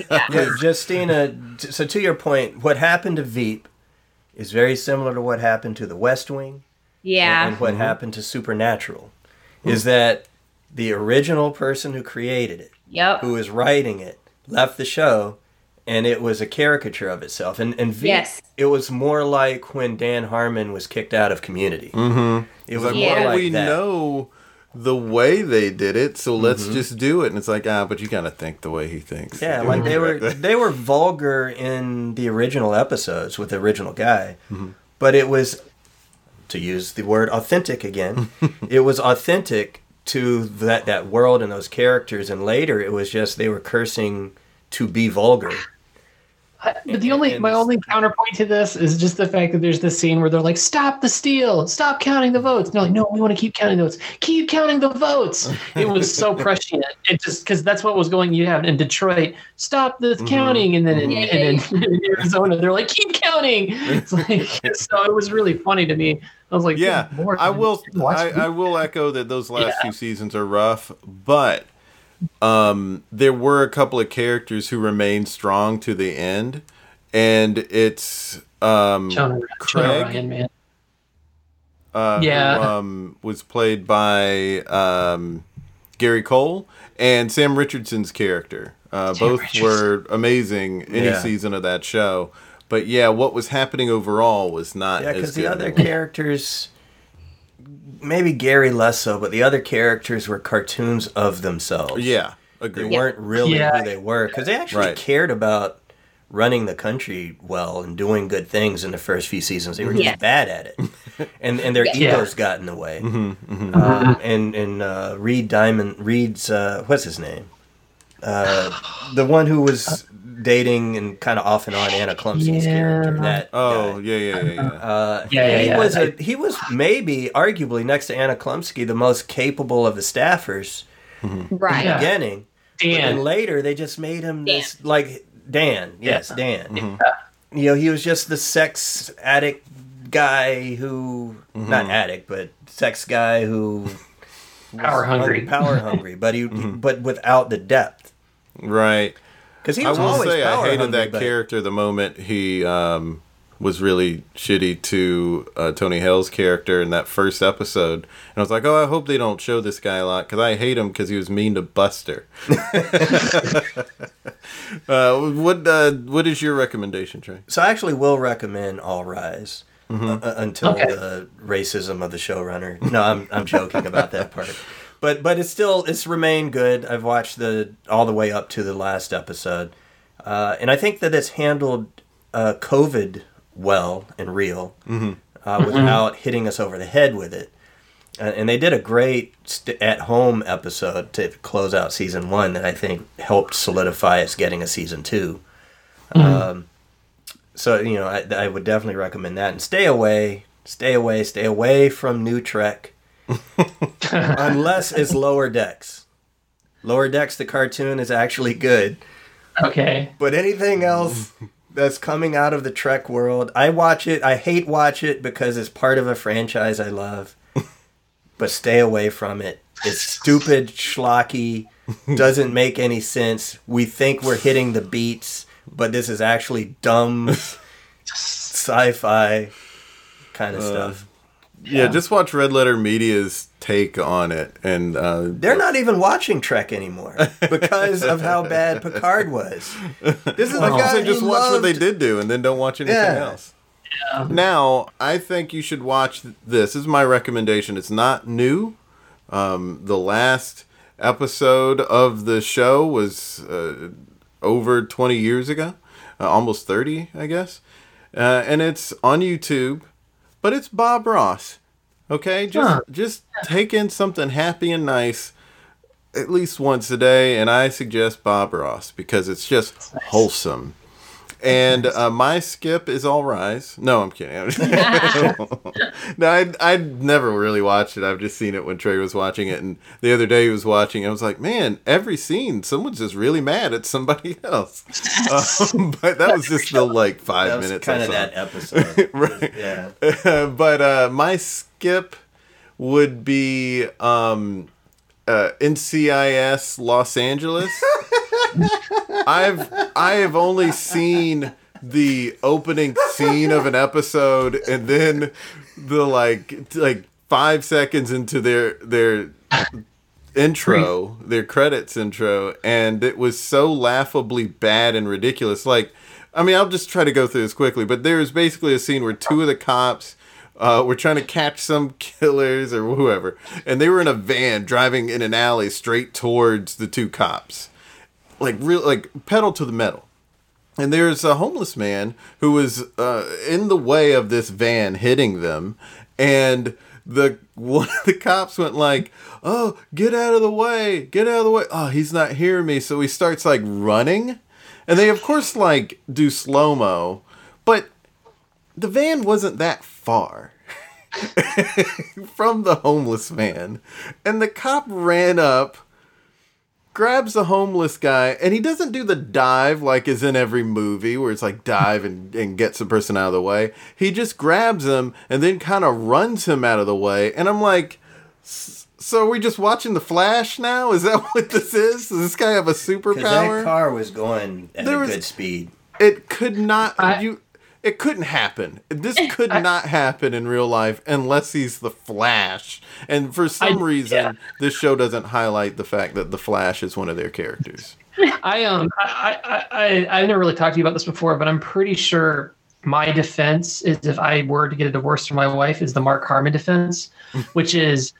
Yeah, Justina. So to your point, what happened to Veep is very similar to what happened to The West Wing
yeah,
and what happened to Supernatural. Is that the original person who created it,
yep,
was writing it, left the show, and it was a caricature of itself. And and v,
Yes.
it was more like when Dan Harmon was kicked out of Community.
Mm-hmm.
It was
like,
more
Yeah.
well,
like
we
that.
know the way they did it, so let's
Mm-hmm.
just do it. And it's like, ah, but you gotta think the way he thinks.
Yeah,
Do
like
it
they were they were vulgar in the original episodes with the original guy,
Mm-hmm.
but it was to use the word authentic again. it was authentic to that that world and those characters, and later it was just they were cursing to be vulgar.
I- But the only
and-
my only counterpoint to this is just the fact that there's this scene where they're like, "Stop the steal! Stop counting the votes!" And they're like, "No, we want to keep counting the votes. Keep counting the votes." It was so prescient. It just because that's what was going. You have in Detroit, stop the mm-hmm. counting, and then in,
Yeah, yeah,
and in, in Arizona, they're like, "Keep counting." It's like so. It was really funny to me. I was like,
Yeah,
Lord,
I will. I. I will echo that those last
Yeah.
few seasons are rough, but um, there were a couple of characters who remained strong to the end, and it's um,
Jonah, Jonah
Craig.
Ryan, man.
uh,
Yeah.
who, um, was played by um, Gary Cole and Sam Richardson's character. Uh, both
Richardson.
were amazing any
Yeah.
season of that show. But yeah, what was happening overall was not
Yeah,
as
because the
good.
other characters, maybe Gary less so, but the other characters were cartoons of themselves.
yeah,
they
agreed.
weren't really
Yeah.
who they were because they actually
Right.
cared about running the country well and doing good things in the first few seasons. They were just
Yes.
bad at it, and and their
Yeah.
egos got in the way.
Mm-hmm,
Um, and and uh, Reed Diamond, Reed's uh, what's his name? Uh, the one who was dating and kind of off and on Anna Chlumsky's
Yeah.
character. That
Oh
guy.
yeah, yeah, yeah, yeah.
Uh,
Yeah, yeah,
he
yeah.
was a, he was maybe arguably next to Anna Chlumsky the most capable of the staffers
Right.
Yeah.
beginning. But then
Dan.
later they just made him
Dan.
this like Dan. Yes,
Yeah.
Dan.
Mm-hmm.
You know, he was just the sex addict guy who
Mm-hmm.
not addict, but sex guy who
Power hungry.
power hungry, but he
Mm-hmm.
but without the depth.
right.
Because he
I will
always
say I hated
hungry,
that
but-
character the moment he um, was really shitty to uh, Tony Hale's character in that first episode, and I was like, oh, I hope they don't show this guy a lot because I hate him because he was mean to Buster. uh, what uh, What is your recommendation, Trey?
So I actually will recommend All Rise
Mm-hmm.
uh, uh, until
Okay.
the racism of the showrunner. No, I'm I'm joking about that part. But but it's still it's remained good. I've watched the all the way up to the last episode, uh, and I think that it's handled uh, COVID well and real
Mm-hmm.
uh, without hitting us over the head with it. Uh, and they did a great st- at home episode to close out season one that I think helped solidify us getting a season 2 Um, so you know, I, I would definitely recommend that. And stay away, stay away, stay away from New Trek, unless it's Lower Decks. Lower Decks, the cartoon is actually good,
Okay.
but anything else that's coming out of the Trek world, I watch it. I hate watch it because it's part of a franchise I love, but stay away from it. It's stupid, schlocky, doesn't make any sense. We think we're hitting the beats, but this is actually dumb sci-fi kind of uh, stuff.
Yeah, just watch Red Letter Media's take on it, and uh,
They're not even watching Trek anymore because of how bad Picard was. This is the
Like I
guy
said, just
who
watch what they did do, and then don't watch anything
Yeah.
else. Now, I think you should watch this. This is my recommendation. It's not new. Um, the last episode of the show was uh, over 20 years ago, uh, almost 30, I guess. Uh, and it's on YouTube, but it's Bob Ross. Okay, just
Huh.
just take in something happy and nice at least once a day, and I suggest Bob Ross because it's just wholesome. And uh, my skip is All Rise. No, I'm kidding. no, I I never really watched it. I've just seen it when Trey was watching it, and the other day he was watching. I was like, man, every scene, someone's just really mad at somebody else. um, but that was just the like five
That was
minutes.
Kind of that episode.
right.
Yeah.
but uh, my skip would be um, uh, NCIS Los Angeles. I've I have only seen the opening scene of an episode and then the like like five seconds into their their intro, their credits intro, and it was so laughably bad and ridiculous. Like, I mean, I'll just try to go through this quickly, but there's basically a scene where two of the cops uh, were trying to catch some killers or whoever, and they were in a van driving in an alley straight towards the two cops, like real, like pedal to the metal. And there's a homeless man who was uh, in the way of this van hitting them, and the one of the cops went like, "Oh, get out of the way! Get out of the way!" Oh, he's not hearing me, so he starts like running, and they of course like do slow mo, but the van wasn't that far from the homeless man, and the cop ran up grabs the homeless guy and he doesn't do the dive like is in every movie where it's like dive and, and gets the person out of the way. He just grabs him and then kind of runs him out of the way and i'm like so are we just watching the flash now? Is that what this is? Does this guy have a
Because that car was going at
There
a
was-
good speed.
it could not
I-
you it couldn't happen this could not happen in real life unless he's the flash and for some
I-
reason
yeah.
this show doesn't highlight the fact that the flash is one of their characters
I um I, I I I never really talked to you about this before, but I'm pretty sure my defense is if I were to get a divorce from my wife is the Mark Harmon defense, which is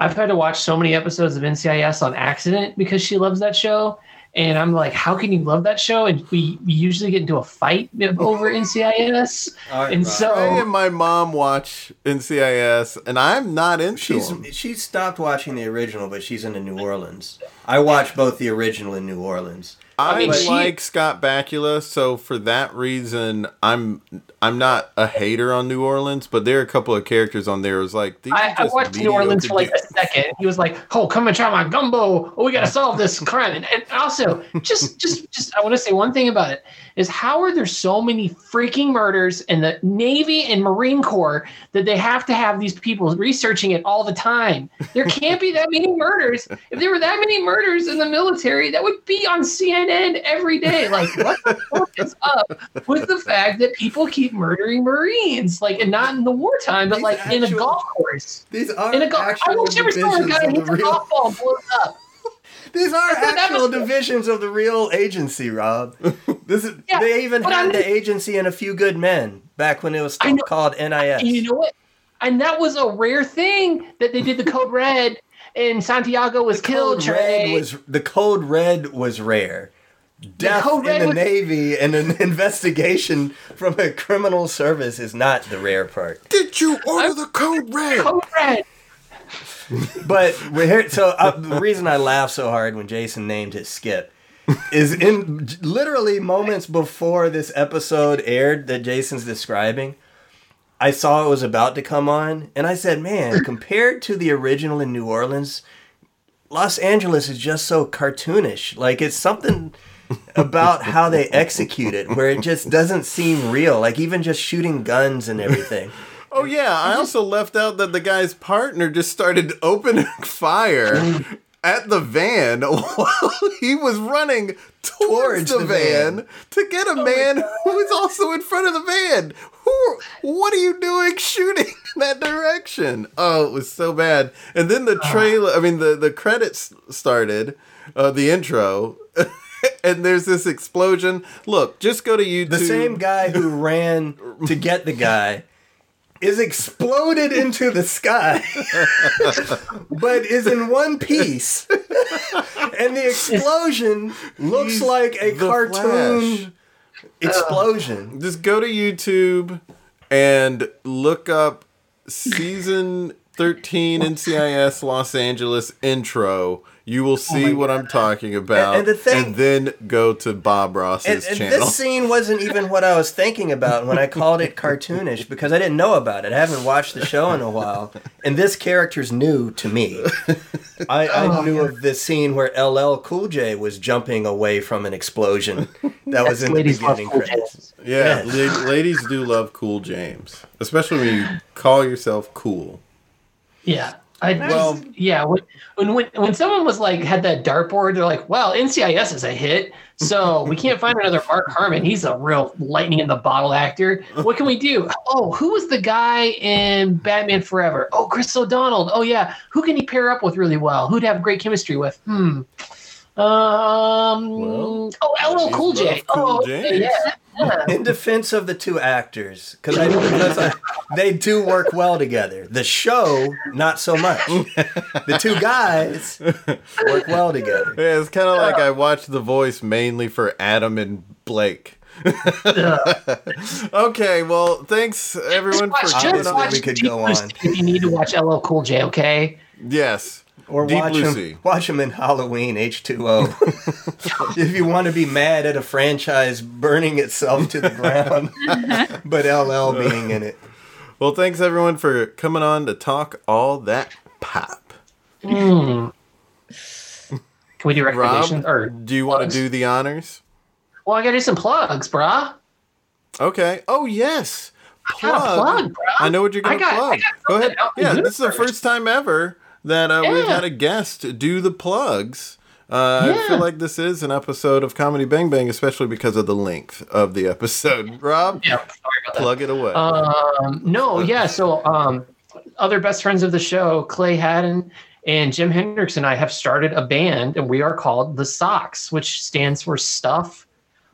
I've had to watch so many episodes of NCIS on accident because she loves that show. And I'm like, how can you love that show? And we, we usually get into a fight over NCIS.
All right,
and
Rob.
so
I and my mom watch NCIS, and I'm not into
She's
them.
she's stopped watching the original, but she's into New Orleans. I watch both the original and New Orleans.
I,
I mean, she-
like Scott Bakula, so for that reason, I'm I'm not a hater on New Orleans, but there are a couple of characters on there. who was like these
I, I watched New Orleans for like a second. He was like, "Oh, come and try my gumbo. Oh, we got to solve this crime." And, and also, just, just, just, I want to say one thing about it is how are there so many freaking murders in the Navy and Marine Corps that they have to have these people researching it all the time? There can't be that many murders. If there were that many murders in the military, that would be on CNN every day. Like, what the fuck is up with the fact that people keep murdering Marines? Like, and not in the wartime, but
These
like in a golf course.
These are
In a golf, I
actual
wish ever saw a
divisions
guy
of
hit
the
a
real.
golf ball and blow up.
These are
That's
actual divisions of the real agency, Rob. This is
Yeah,
they even had
I'm-
the agency and a few good men back when it was still
know.
called NIS.
And you know what? And that was a rare thing that they did the code red and Santiago was
the
killed.
code red
Trey.
was the code red was rare. Death
code
in the
was-
Navy and an investigation from a criminal service is not the rare part.
Did you order the code red?
code red.
But we're here, so uh, the reason I laughed so hard when Jason named his Skip is in literally moments before this episode aired that Jason's describing. I saw it was about to come on, and I said, "Man, compared to the original in New Orleans, Los Angeles is just so cartoonish. Like it's something." About how they execute it where it just doesn't seem real like even just shooting guns and everything
Oh yeah, I also left out that the guy's partner just started opening fire at the van while he was running towards,
Towards
the,
the
van,
van.
to get a man who was also in front of the van. Who? What are you doing shooting in that direction? Oh, it was so bad. And then the trailer, I mean the the credits started, uh, the intro. And there's this explosion. Look, just go to YouTube.
The same guy who ran to get the guy is exploded into the sky, but is in one piece. and the explosion looks
He's
like a cartoon
Flash.
explosion.
just go to YouTube and look up season 13 NCIS Los Angeles intro. You will oh see what I'm talking about.
And- and the thing-
and then go to Bob Ross's
And, and
channel.
this scene wasn't even what I was thinking about when I called it cartoonish because I didn't know about it. I haven't watched the show in a while, and this character's new to me. I, I oh, knew of this scene where LL Cool J was jumping away from an explosion that was in the
Ladies love
beginning
Cool
yeah,
Yes.
la- ladies do love Cool James, especially when you call yourself cool.
Yeah. I
Well-
yeah, when, when when when someone was like had that dartboard, they're like, "Well, NCIS is a hit, so we can't find another Mark Harmon. He's a real lightning in the bottle actor. What can we do? Oh, who was the guy in Batman Forever? Oh, Chris O'Donnell. Oh yeah, who can he pair up with really well? Who'd have great chemistry with? Hmm. Um.
Well,
oh, LL
he's
Cool J.
Cool
Oh,
J.
okay, yeah. Yeah.
In defense of the two actors, because I, because I, they do work well together. The show, not so much. The two guys work well together.
Yeah, it's kind of like I watched The Voice mainly for Adam and Blake. okay, well, thanks everyone for
Just
Obviously,
coming
watch,
on.
watch
we could go on.
If you need to watch LL Cool J. Okay.
Yes,
Or
Deep
watch
Blue
them,
Sea.
watch them in Halloween H2O. if you want to be mad at a franchise burning itself to the ground, but LL being in it.
Well, thanks everyone for coming on to talk all that pop.
Hmm. Can we do
Rob,
recommendations? Or
do you want to do the honors?
well, I gotta do some plugs, brah.
Okay. Oh yes.
I got a plug, bro.
I know what you're gonna
got-
plug. Go ahead.
something out in
Yeah, this is the first time ever that uh, we've had a guest do the plugs. Uh, I feel like this is an episode of Comedy Bang Bang, especially because of the length of the episode. Rob,
Yeah, sorry about that.
plug it away.
Um, no, yeah. So, um, other best friends of the show, Clay Haddon and Jim Hendricks and I have started a band, and we are called the Socks, which stands for Stuff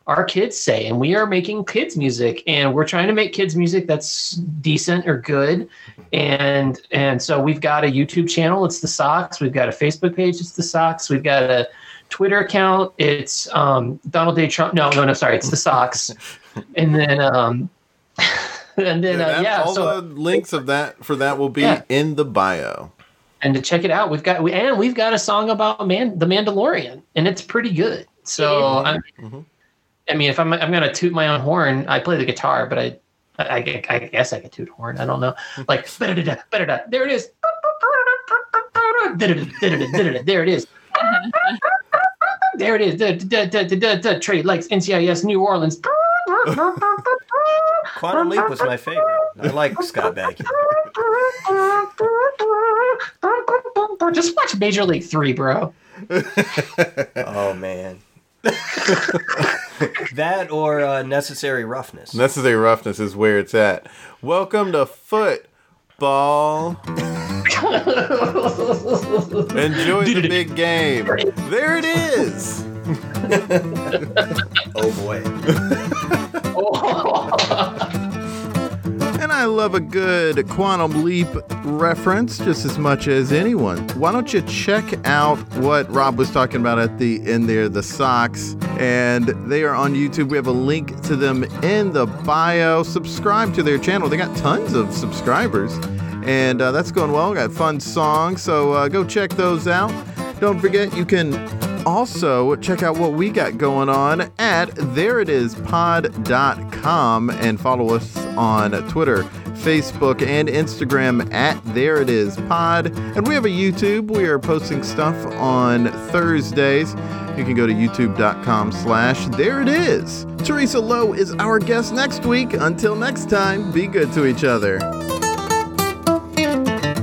Our Kids Say. And we are making kids music, and we're trying to make kids music that's decent or good. And and so we've got a YouTube channel. It's the Socks. We've got a Facebook page. It's the Socks. We've got a Twitter account. It's um, Donald J. Trump. No, no, no. Sorry, it's the Socks. and then um, and then
yeah,
uh, yeah.
all
So
the links of that for that will be
Yeah.
in the bio.
and to check it out, we've got we and we've got a song about man the Mandalorian, and it's pretty good. So I'm,
Mhm.
I mean, if I'm I'm gonna toot my own horn, I play the guitar, but I I, I, I guess I could toot horn. I don't know. Hmm. Like da-da-da-da, there it is. There it is. There it is. Trey likes NCIS New Orleans.
Quantum Leap was my favorite. I like Scott Bakula.
Just watch Major League Three, bro.
Oh man. That or uh, Necessary Roughness.
Necessary roughness is where it's at. Welcome to football. Enjoy the big game. There it is.
oh boy.
I love a good Quantum Leap reference just as much as anyone. Why don't you check out what Rob was talking about at the end there, the socks? And they are on YouTube. We have a link to them in the bio. Subscribe to their channel. They got tons of subscribers. And uh, that's going well. Got fun songs. So uh, go check those out. Don't forget, you can also check out what we got going on at thereitispod.com and follow us on Twitter, Facebook, and Instagram at There It Is Pod. And we have a YouTube. We are posting stuff on Thursdays. You can go to youtube.com slash there it is. Teresa Lowe is our guest next week. Until next time, be good to each other.